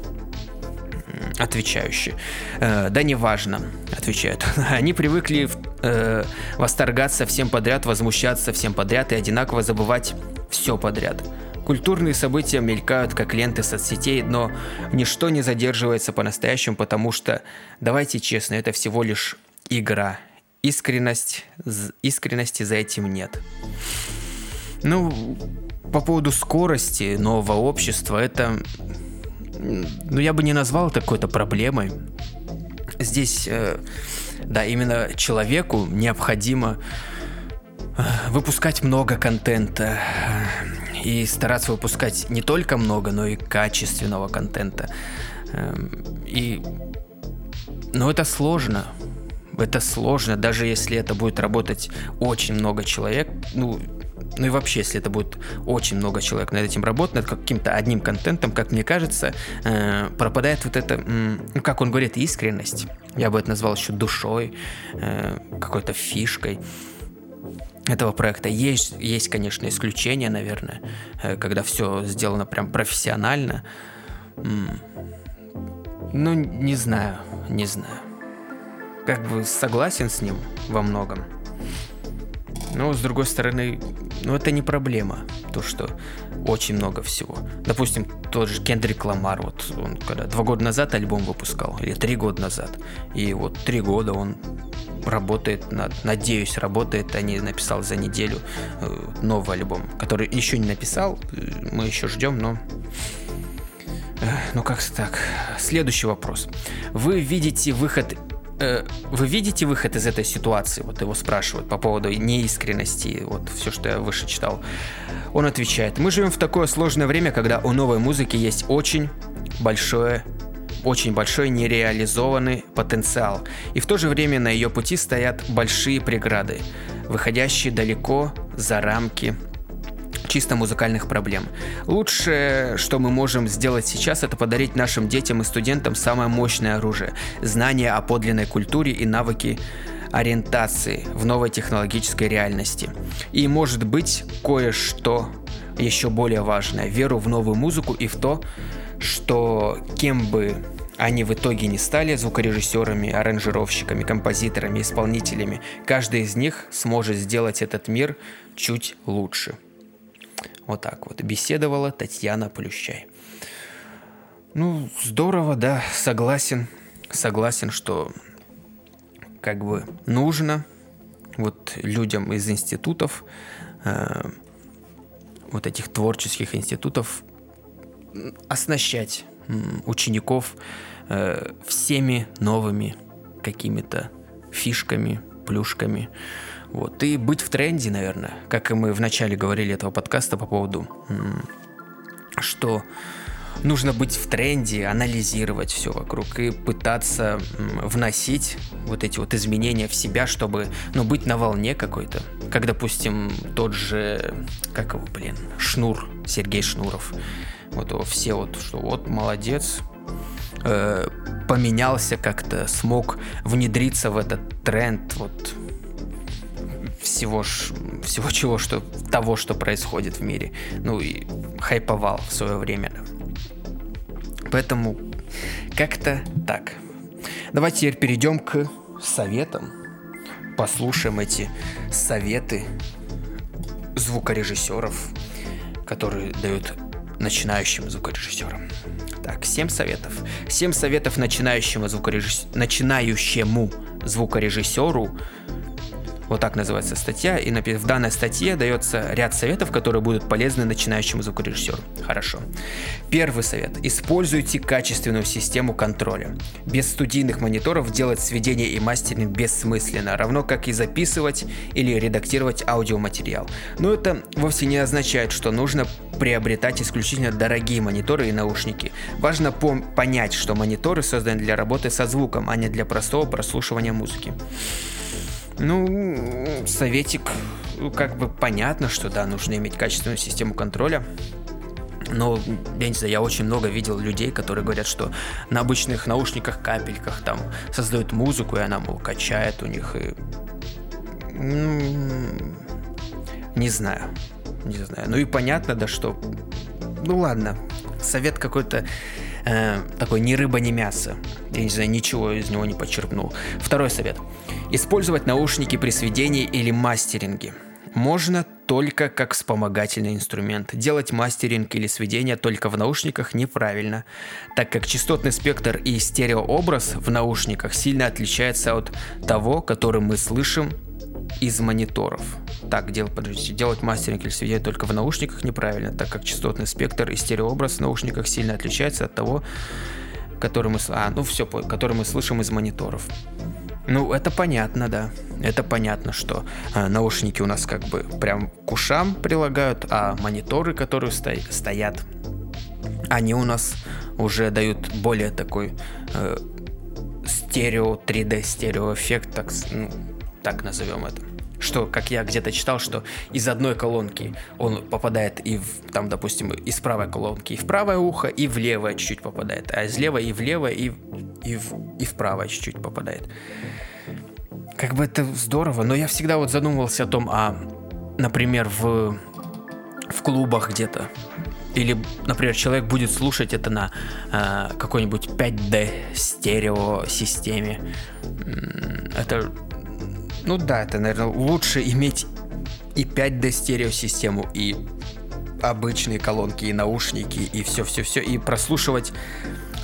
отвечающие. Э, да неважно, отвечают. Они привыкли э, восторгаться всем подряд, возмущаться всем подряд и одинаково забывать все подряд. Культурные события мелькают как ленты соцсетей, но ничто не задерживается по-настоящему, потому что, давайте честно, это всего лишь игра. Искренность, искренности за этим нет. Ну, по поводу скорости нового общества, это ну, я бы не назвал это какой-то проблемой. Здесь, э, да, именно человеку необходимо э, выпускать много контента э, и стараться выпускать не только много, но и качественного контента. Эм, и, но это сложно. это сложно, даже если это будет работать очень много человек, ну, ну и вообще, если это будет очень много человек над этим работать, над каким-то одним контентом, как мне кажется, э, пропадает вот это, ну, как он говорит, искренность. Я бы это назвал еще душой, э, какой-то фишкой этого проекта. Есть, есть, конечно, исключения, наверное, э, когда все сделано прям профессионально. Ну, не знаю, не знаю. Как бы согласен с ним во многом. Но, с другой стороны, ну, это не проблема. То, что очень много всего. Допустим, тот же Кендрик Ламар, вот он когда два года назад альбом выпускал, или три года назад. И вот три года он работает, над, надеюсь, работает, а не написал за неделю э, новый альбом, который еще не написал, э, мы еще ждем, но... Э, ну как так. Следующий вопрос. Вы видите выход Э, вы видите выход из этой ситуации? Вот его спрашивают по поводу неискренности, вот все, что я выше читал. Он отвечает, мы живем в такое сложное время, когда у новой музыки есть очень большое очень большой нереализованный потенциал, и в то же время на ее пути стоят большие преграды, выходящие далеко за рамки чисто музыкальных проблем. Лучшее, что мы можем сделать сейчас, это подарить нашим детям и студентам самое мощное оружие – знания о подлинной культуре и навыки ориентации в новой технологической реальности. И может быть кое-что еще более важное – веру в новую музыку и в то, что кем бы они в итоге не стали звукорежиссерами, аранжировщиками, композиторами, исполнителями. Каждый из них сможет сделать этот мир чуть лучше. Вот так вот беседовала Татьяна Плющай. Ну, здорово, да, согласен. Согласен, что как бы нужно вот людям из институтов, э, вот этих творческих институтов, оснащать учеников э, всеми новыми какими-то фишками, плюшками, вот. И быть в тренде, наверное, как и мы вначале говорили этого подкаста по поводу, что нужно быть в тренде, анализировать все вокруг и пытаться вносить вот эти вот изменения в себя, чтобы, ну, быть на волне какой-то. Как, допустим, тот же, как его, блин, Шнур, Сергей Шнуров. Вот все вот, что вот, молодец, э, поменялся как-то, смог внедриться в этот тренд, вот, всего, всего чего, что, того, что происходит в мире. Ну и хайповал в свое время. Поэтому как-то так. Давайте теперь перейдем к советам. Послушаем эти советы звукорежиссеров, которые дают начинающим звукорежиссерам. Так, 7 советов. 7 советов начинающему, звукорежисс... начинающему звукорежиссеру вот так называется статья, и в данной статье дается ряд советов, которые будут полезны начинающему звукорежиссеру. Хорошо. Первый совет. Используйте качественную систему контроля. Без студийных мониторов делать сведение и мастеринг бессмысленно, равно как и записывать или редактировать аудиоматериал. Но это вовсе не означает, что нужно приобретать исключительно дорогие мониторы и наушники. Важно понять, что мониторы созданы для работы со звуком, а не для простого прослушивания музыки. Ну, советик, как бы понятно, что да, нужно иметь качественную систему контроля. Но, я не знаю, я очень много видел людей, которые говорят, что на обычных наушниках, капельках там создают музыку, и она, мол, качает у них. И... Не знаю. Не знаю. Ну и понятно, да, что... Ну ладно, совет какой-то э, такой ни рыба, ни мясо. Я не знаю, ничего из него не подчеркнул. Второй совет. Использовать наушники при сведении или мастеринге. Можно только как вспомогательный инструмент. Делать мастеринг или сведение только в наушниках неправильно, так как частотный спектр и стереообраз в наушниках сильно отличается от того, который мы слышим из мониторов. Так, дел, подождите, делать мастеринг или сведение только в наушниках неправильно, так как частотный спектр и стереообраз в наушниках сильно отличается от того, который мы, а, ну все, который мы слышим из мониторов. Ну, это понятно, да. Это понятно, что э, наушники у нас как бы прям к ушам прилагают, а мониторы, которые сто... стоят, они у нас уже дают более такой э, стерео, 3D стерео эффект, так, ну, так назовем это что, как я где-то читал, что из одной колонки он попадает и в, там, допустим, из правой колонки и в правое ухо, и в левое чуть-чуть попадает, а из левой и в левое, и, и, в, и в правое чуть-чуть попадает. Как бы это здорово, но я всегда вот задумывался о том, а, например, в, в клубах где-то, или, например, человек будет слушать это на э, какой-нибудь 5D стерео системе. Это ну да, это, наверное, лучше иметь и 5D стереосистему, и обычные колонки, и наушники, и все-все-все, и прослушивать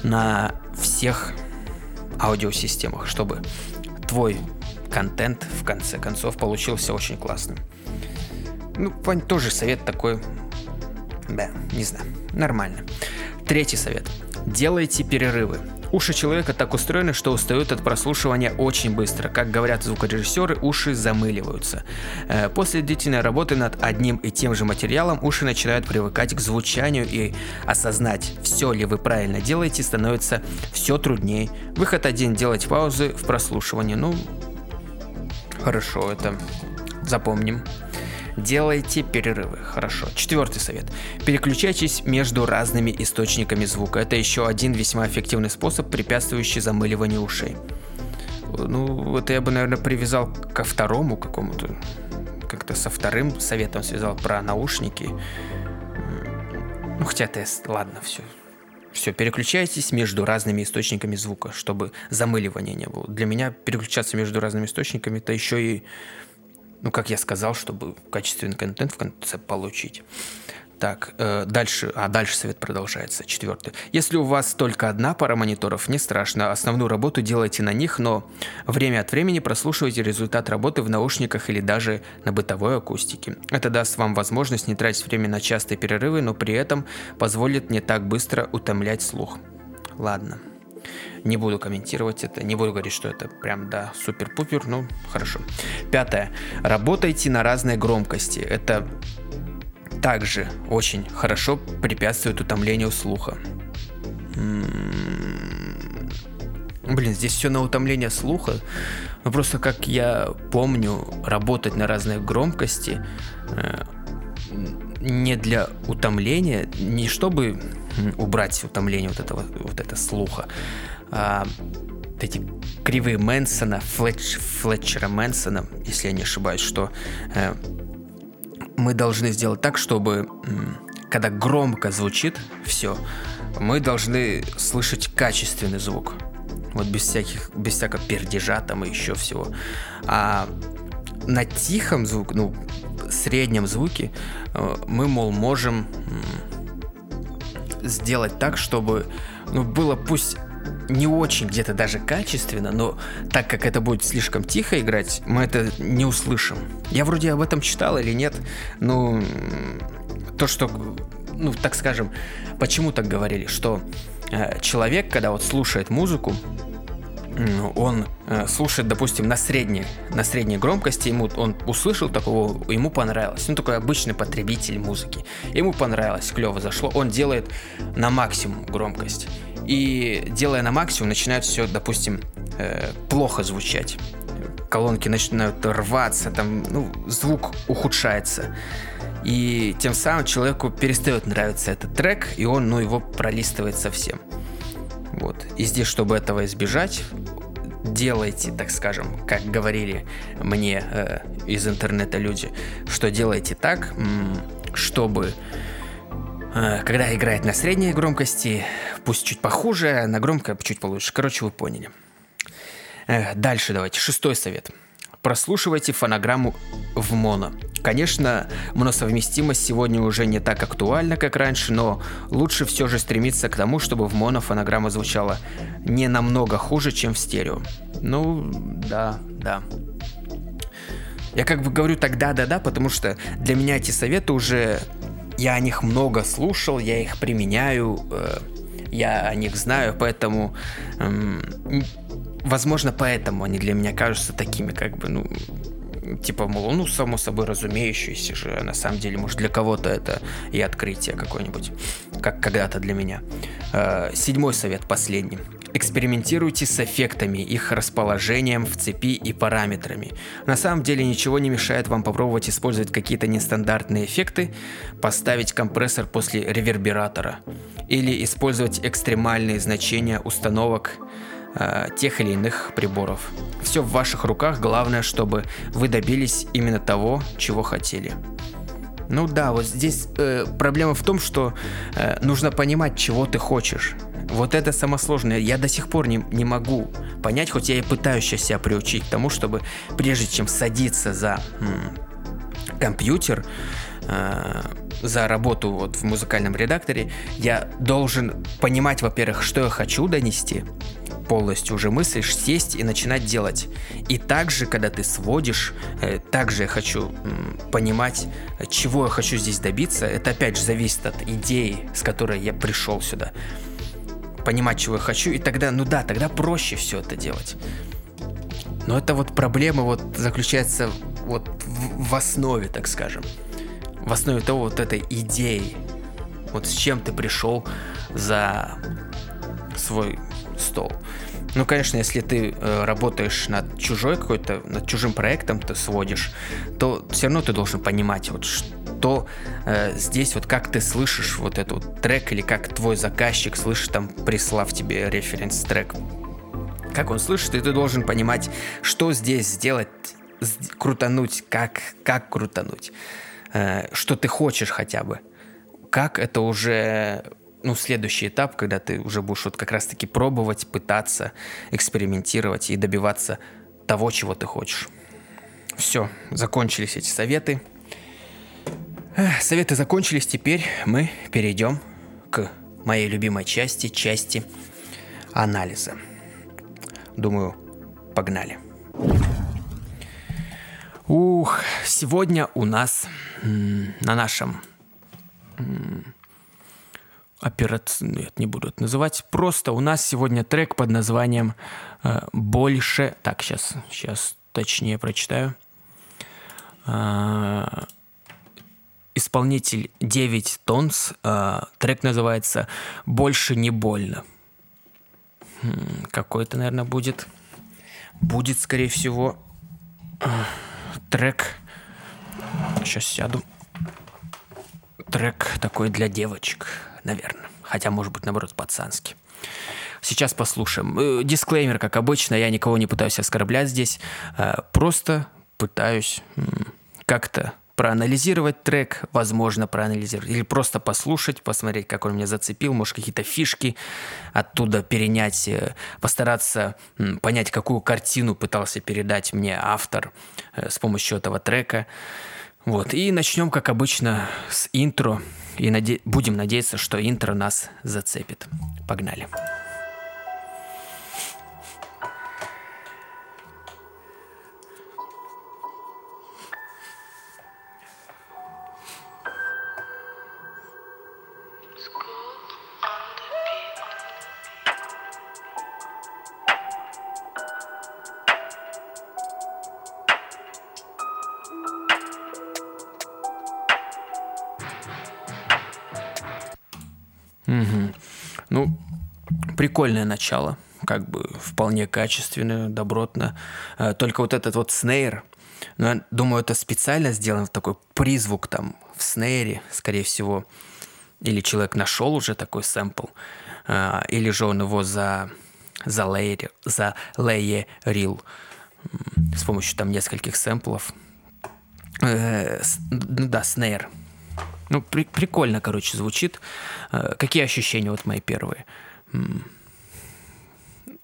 на всех аудиосистемах, чтобы твой контент в конце концов получился очень классным. Ну, тоже совет такой, да, не знаю, нормально. Третий совет. Делайте перерывы. Уши человека так устроены, что устают от прослушивания очень быстро. Как говорят звукорежиссеры, уши замыливаются. Э, после длительной работы над одним и тем же материалом уши начинают привыкать к звучанию и осознать, все ли вы правильно делаете, становится все труднее. Выход один – делать паузы в прослушивании. Ну, хорошо, это запомним. Делайте перерывы. Хорошо. Четвертый совет. Переключайтесь между разными источниками звука. Это еще один весьма эффективный способ, препятствующий замыливанию ушей. Ну, это я бы, наверное, привязал ко второму какому-то. Как-то со вторым советом связал про наушники. Ну, хотя тест, ладно, все. Все, переключайтесь между разными источниками звука, чтобы замыливания не было. Для меня переключаться между разными источниками это еще и ну, как я сказал, чтобы качественный контент в конце получить. Так, э, дальше, а дальше совет продолжается, четвертый. Если у вас только одна пара мониторов, не страшно, основную работу делайте на них, но время от времени прослушивайте результат работы в наушниках или даже на бытовой акустике. Это даст вам возможность не тратить время на частые перерывы, но при этом позволит не так быстро утомлять слух. Ладно. Не буду комментировать это, не буду говорить, что это прям, да, супер-пупер, ну, хорошо. Пятое. Работайте на разной громкости. Это также очень хорошо препятствует утомлению слуха. М-м-м. Блин, здесь все на утомление слуха. Ну просто как я помню, работать на разной громкости э, не для утомления, не чтобы убрать утомление вот этого вот это слуха, а, эти кривые Мэнсона, Флетч, Флетчера Мэнсона, если я не ошибаюсь, что э, мы должны сделать так, чтобы когда громко звучит все, мы должны слышать качественный звук. Вот без всяких, без всякого пердежа там и еще всего. А на тихом звуке, ну, среднем звуке э, мы, мол, можем сделать так, чтобы ну, было пусть не очень где-то даже качественно, но так как это будет слишком тихо играть, мы это не услышим. Я вроде об этом читал или нет, ну, то, что, ну, так скажем, почему так говорили, что э, человек, когда вот слушает музыку, он э, слушает, допустим, на средней, на средней громкости, ему он услышал такого, ему понравилось. Ну, такой обычный потребитель музыки. Ему понравилось, клево зашло. Он делает на максимум громкость. И делая на максимум, начинает все, допустим, э, плохо звучать. Колонки начинают рваться, там, ну, звук ухудшается. И тем самым человеку перестает нравиться этот трек, и он, ну, его пролистывает совсем. Вот. И здесь, чтобы этого избежать, делайте, так скажем, как говорили мне э, из интернета люди, что делайте так, чтобы э, когда играет на средней громкости, пусть чуть похуже, на громкой чуть получше. Короче, вы поняли. Э, дальше давайте. Шестой совет. Прослушивайте фонограмму в моно. Конечно, моносовместимость сегодня уже не так актуальна, как раньше, но лучше все же стремиться к тому, чтобы в моно фонограмма звучала не намного хуже, чем в стерео. Ну, да, да. Я как бы говорю так да-да-да, потому что для меня эти советы уже... Я о них много слушал, я их применяю, э, я о них знаю, поэтому... Э, возможно, поэтому они для меня кажутся такими, как бы, ну, типа, мол, ну, само собой разумеющееся же, на самом деле, может, для кого-то это и открытие какое-нибудь, как когда-то для меня. Э, седьмой совет, последний. Экспериментируйте с эффектами, их расположением в цепи и параметрами. На самом деле ничего не мешает вам попробовать использовать какие-то нестандартные эффекты, поставить компрессор после ревербератора или использовать экстремальные значения установок э, тех или иных приборов. Все в ваших руках, главное, чтобы вы добились именно того, чего хотели. Ну да, вот здесь э, проблема в том, что э, нужно понимать, чего ты хочешь. Вот это самое сложное. Я до сих пор не, не могу понять, хоть я и пытаюсь сейчас себя приучить к тому, чтобы прежде чем садиться за м, компьютер, э, за работу вот в музыкальном редакторе, я должен понимать, во-первых, что я хочу донести, полностью уже мыслишь, сесть и начинать делать. И также, когда ты сводишь, э, также я хочу понимать, чего я хочу здесь добиться. Это опять же зависит от идеи, с которой я пришел сюда. Понимать, чего я хочу, и тогда, ну да, тогда проще все это делать. Но это вот проблема вот заключается вот в, в основе, так скажем. В основе того вот этой идеи. Вот с чем ты пришел за свой стол. Ну, конечно, если ты э, работаешь над чужой какой-то, над чужим проектом, ты сводишь, то все равно ты должен понимать, вот что э, здесь, вот как ты слышишь вот этот трек, или как твой заказчик слышит, там, прислав тебе референс-трек. Как он слышит, и ты должен понимать, что здесь сделать, крутануть, как, как крутануть, э, что ты хочешь хотя бы. Как это уже ну, следующий этап, когда ты уже будешь вот как раз-таки пробовать, пытаться, экспериментировать и добиваться того, чего ты хочешь. Все, закончились эти советы. Советы закончились, теперь мы перейдем к моей любимой части, части анализа. Думаю, погнали. Ух, сегодня у нас на нашем операцию, нет, не буду это называть, просто у нас сегодня трек под названием э, «Больше...» Так, сейчас, сейчас точнее прочитаю. Э, исполнитель 9 Тонс, э, трек называется «Больше не больно». Хм, какой-то, наверное, будет. Будет, скорее всего, э, трек... Сейчас сяду. Трек такой для девочек наверное. Хотя, может быть, наоборот, пацанский. Сейчас послушаем. Э, дисклеймер, как обычно, я никого не пытаюсь оскорблять здесь. Э, просто пытаюсь как-то проанализировать трек, возможно, проанализировать, или просто послушать, посмотреть, как он меня зацепил, может, какие-то фишки оттуда перенять, э, постараться понять, какую картину пытался передать мне автор с помощью этого трека. Вот, и начнем, как обычно, с интро. И наде... будем надеяться, что интро нас зацепит. Погнали. Угу. Прикольное начало, как бы вполне качественное, добротно. Э, только вот этот вот снейр, ну, я думаю, это специально сделано, такой призвук там в снейре, скорее всего. Или человек нашел уже такой сэмпл, э, или же он его за, за, лейер, за лейерил с помощью там нескольких сэмплов. Э, да, снейр. Ну, при, прикольно, короче, звучит. Э, какие ощущения вот мои первые?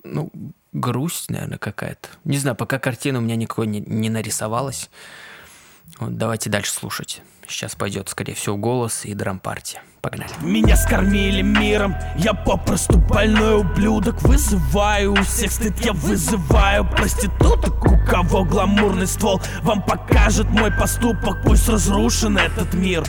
Ну, грусть, наверное, какая-то. Не знаю, пока картина у меня никакой не, не нарисовалась. Вот, давайте дальше слушать. Сейчас пойдет, скорее всего, голос и драм-партия. Погнали. Меня скормили миром, я попросту больной ублюдок Вызываю у всех стыд, я вызываю проституток У кого гламурный ствол, вам покажет мой поступок Пусть разрушен этот мир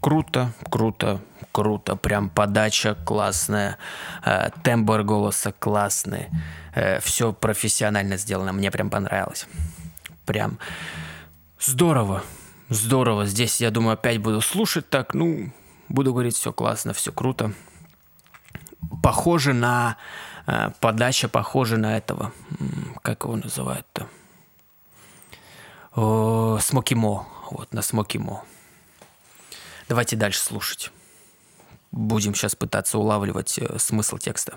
Круто, круто, круто. Прям подача классная, э, тембр голоса классный. Э, все профессионально сделано. Мне прям понравилось. Прям здорово. Здорово. Здесь, я думаю, опять буду слушать так. Ну, буду говорить, все классно, все круто. похоже на... Э, подача похожа на этого. Как его называют-то? Смоки Мо. Вот, на Смоки Мо. Давайте дальше слушать. Будем сейчас пытаться улавливать э, смысл текста.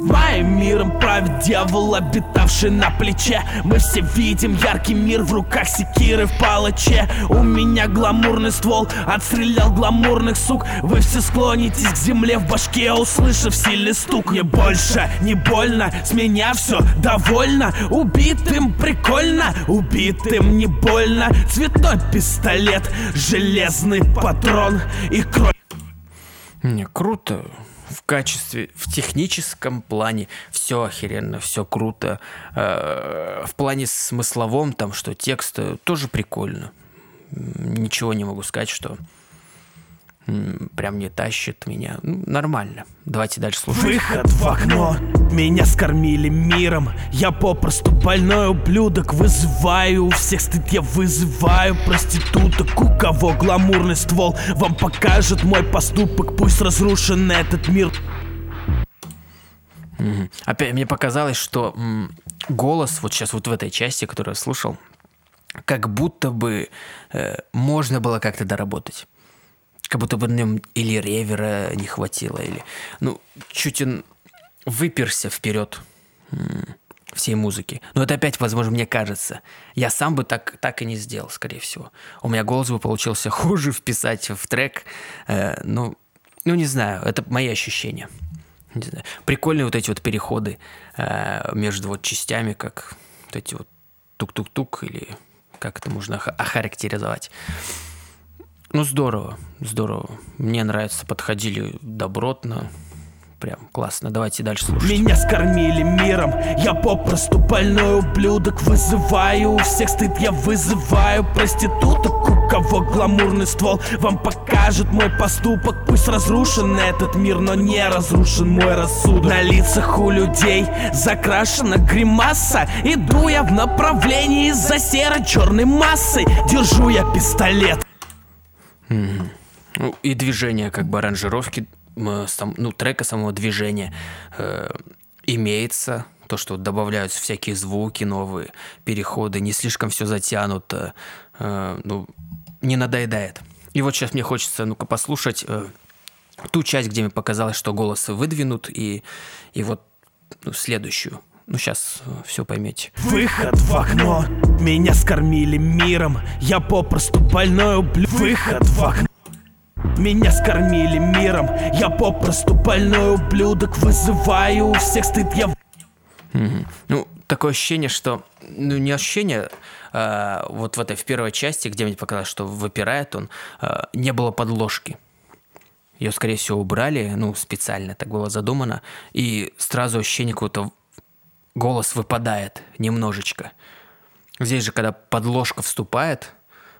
Моим миром правит дьявол, обитавший на плече. Мы все видим яркий мир в руках секиры в палаче У меня гламурный ствол, отстрелял гламурных сук. Вы все склонитесь к земле в башке, услышав сильный стук. Не больше, не больно, с меня все довольно. Убитым прикольно, убитым не больно. Цветной пистолет, железный патрон и кровь не, круто в качестве, в техническом плане все охеренно, все круто. Э, в плане смысловом, там, что текст э, тоже прикольно. Ничего не могу сказать, что прям не тащит меня. Ну, нормально. Давайте дальше слушать. Выход в окно. Меня скормили миром. Я попросту больной ублюдок. Вызываю у всех стыд, я вызываю проституток. У кого гламурный ствол вам покажет мой поступок. Пусть разрушен этот мир. Угу. Опять мне показалось, что м, голос вот сейчас вот в этой части, которую я слушал, как будто бы э, можно было как-то доработать как будто бы на нем или ревера не хватило, или... Ну, чуть он выперся вперед всей музыки. Но это опять, возможно, мне кажется. Я сам бы так, так и не сделал, скорее всего. У меня голос бы получился хуже вписать в трек. Э, ну, ну, не знаю, это мои ощущения. Прикольные вот эти вот переходы э, между вот частями, как вот эти вот тук-тук-тук, или как это можно охарактеризовать. Ну, здорово, здорово. Мне нравится, подходили добротно. Прям классно. Давайте дальше слушать. Меня скормили миром, я попросту больной ублюдок Вызываю у всех стыд, я вызываю проституток У кого гламурный ствол вам покажет мой поступок Пусть разрушен этот мир, но не разрушен мой рассудок На лицах у людей закрашена гримаса Иду я в направлении за серо-черной массой Держу я пистолет Ну, и движение, как бы аранжировки, ну, трека самого движения э, имеется. То, что добавляются всякие звуки новые, переходы, не слишком все затянуто, э, ну, не надоедает. И вот сейчас мне хочется, ну-ка, послушать э, ту часть, где мне показалось, что голос выдвинут, и, и вот ну, следующую. Ну, сейчас э, все поймете. Выход в окно. Меня скормили миром. Я попросту больной ублюдок. Выход в окно. Меня скормили миром. Я попросту больной ублюдок. Вызываю у всех стыд. Я... Угу. Ну, такое ощущение, что... Ну, не ощущение... А, вот в этой в первой части, где мне показалось, что выпирает он, а, не было подложки. Ее, скорее всего, убрали, ну, специально так было задумано. И сразу ощущение какого-то голос выпадает немножечко. Здесь же, когда подложка вступает,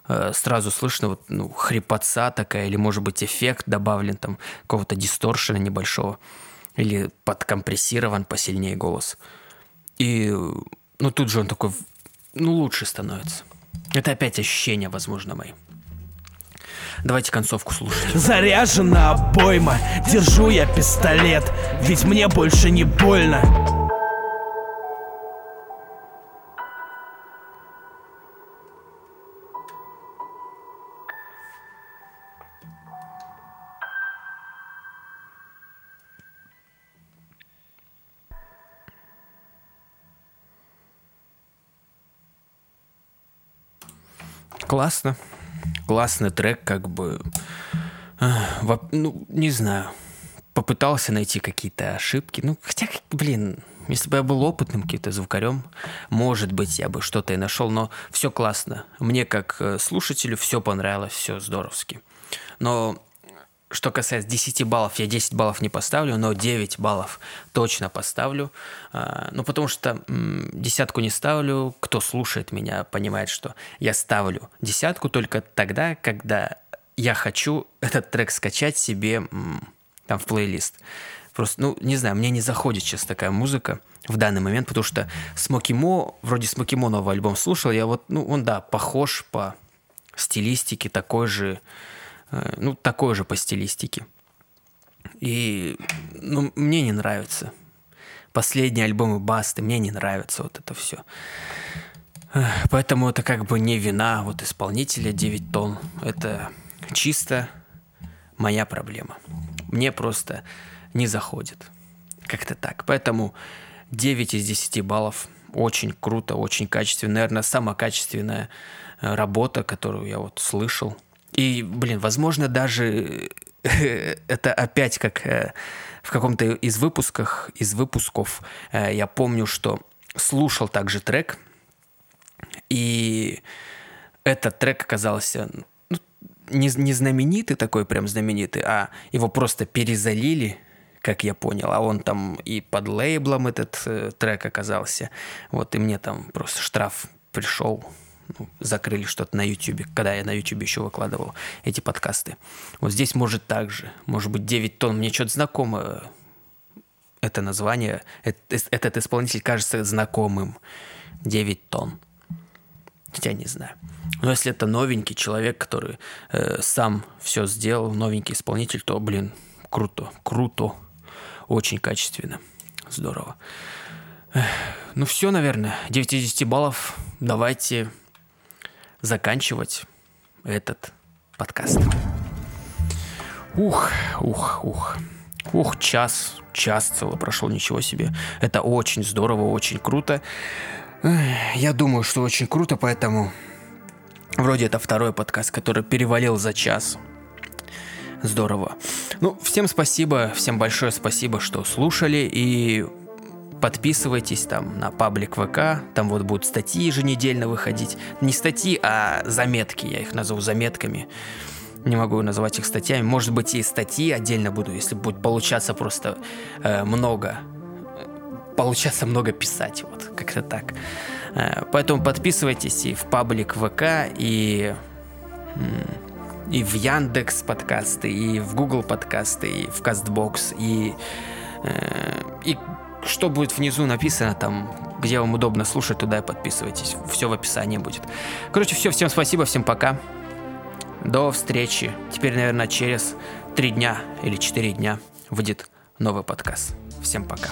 э, сразу слышно вот, ну, хрипотца такая, или, может быть, эффект добавлен, там, какого-то дисторшена небольшого, или подкомпрессирован посильнее голос. И, ну, тут же он такой, ну, лучше становится. Это опять ощущения, возможно, мои. Давайте концовку слушать. Заряжена обойма, держу я пистолет, ведь мне больше не больно. Классно. Классный трек, как бы... Ну, не знаю. Попытался найти какие-то ошибки. Ну, хотя, блин, если бы я был опытным каким-то звукарем, может быть, я бы что-то и нашел, но все классно. Мне, как э, слушателю, все понравилось, все здоровски. Но что касается 10 баллов, я 10 баллов не поставлю, но 9 баллов точно поставлю. А, ну, потому что десятку не ставлю. Кто слушает меня, понимает, что я ставлю десятку только тогда, когда я хочу этот трек скачать себе там в плейлист. Просто, ну, не знаю, мне не заходит сейчас такая музыка в данный момент, потому что Смоки Мо, вроде Смоки Мо новый альбом слушал, я вот, ну, он, да, похож по стилистике, такой же, ну, такой же по стилистике. И ну, мне не нравится. Последние альбомы Басты, мне не нравится вот это все. Поэтому это как бы не вина вот исполнителя 9 тонн. Это чисто моя проблема. Мне просто не заходит. Как-то так. Поэтому 9 из 10 баллов. Очень круто, очень качественно. Наверное, самая качественная э, работа, которую я вот слышал. И, блин, возможно, даже это опять как э, в каком-то из выпусках, из выпусков э, я помню, что слушал также трек, и этот трек оказался ну, не, не знаменитый такой прям знаменитый, а его просто перезалили как я понял. А он там и под лейблом этот э, трек оказался. Вот, и мне там просто штраф пришел. Ну, закрыли что-то на YouTube, когда я на YouTube еще выкладывал эти подкасты. Вот здесь может так же. Может быть 9 тонн. Мне что-то знакомо это название. Этот исполнитель кажется знакомым. 9 тонн. Хотя не знаю. Но если это новенький человек, который э, сам все сделал, новенький исполнитель, то, блин, круто, круто. Очень качественно. Здорово. Ну все, наверное. 9 из 10 баллов. Давайте заканчивать этот подкаст. Ух, ух, ух. Ух, час, час целый прошел, ничего себе. Это очень здорово, очень круто. Я думаю, что очень круто, поэтому вроде это второй подкаст, который перевалил за час. Здорово. Ну, всем спасибо, всем большое спасибо, что слушали и подписывайтесь там на паблик ВК, там вот будут статьи еженедельно выходить. Не статьи, а заметки, я их назову заметками. Не могу называть их статьями. Может быть, и статьи отдельно буду, если будет получаться просто э, много. Получаться много писать, вот, как-то так. Э, поэтому подписывайтесь и в паблик ВК, и и в Яндекс подкасты, и в Google подкасты, и в Castbox, и, э, и что будет внизу написано там, где вам удобно слушать, туда и подписывайтесь. Все в описании будет. Короче, все, всем спасибо, всем пока. До встречи. Теперь, наверное, через три дня или четыре дня выйдет новый подкаст. Всем пока.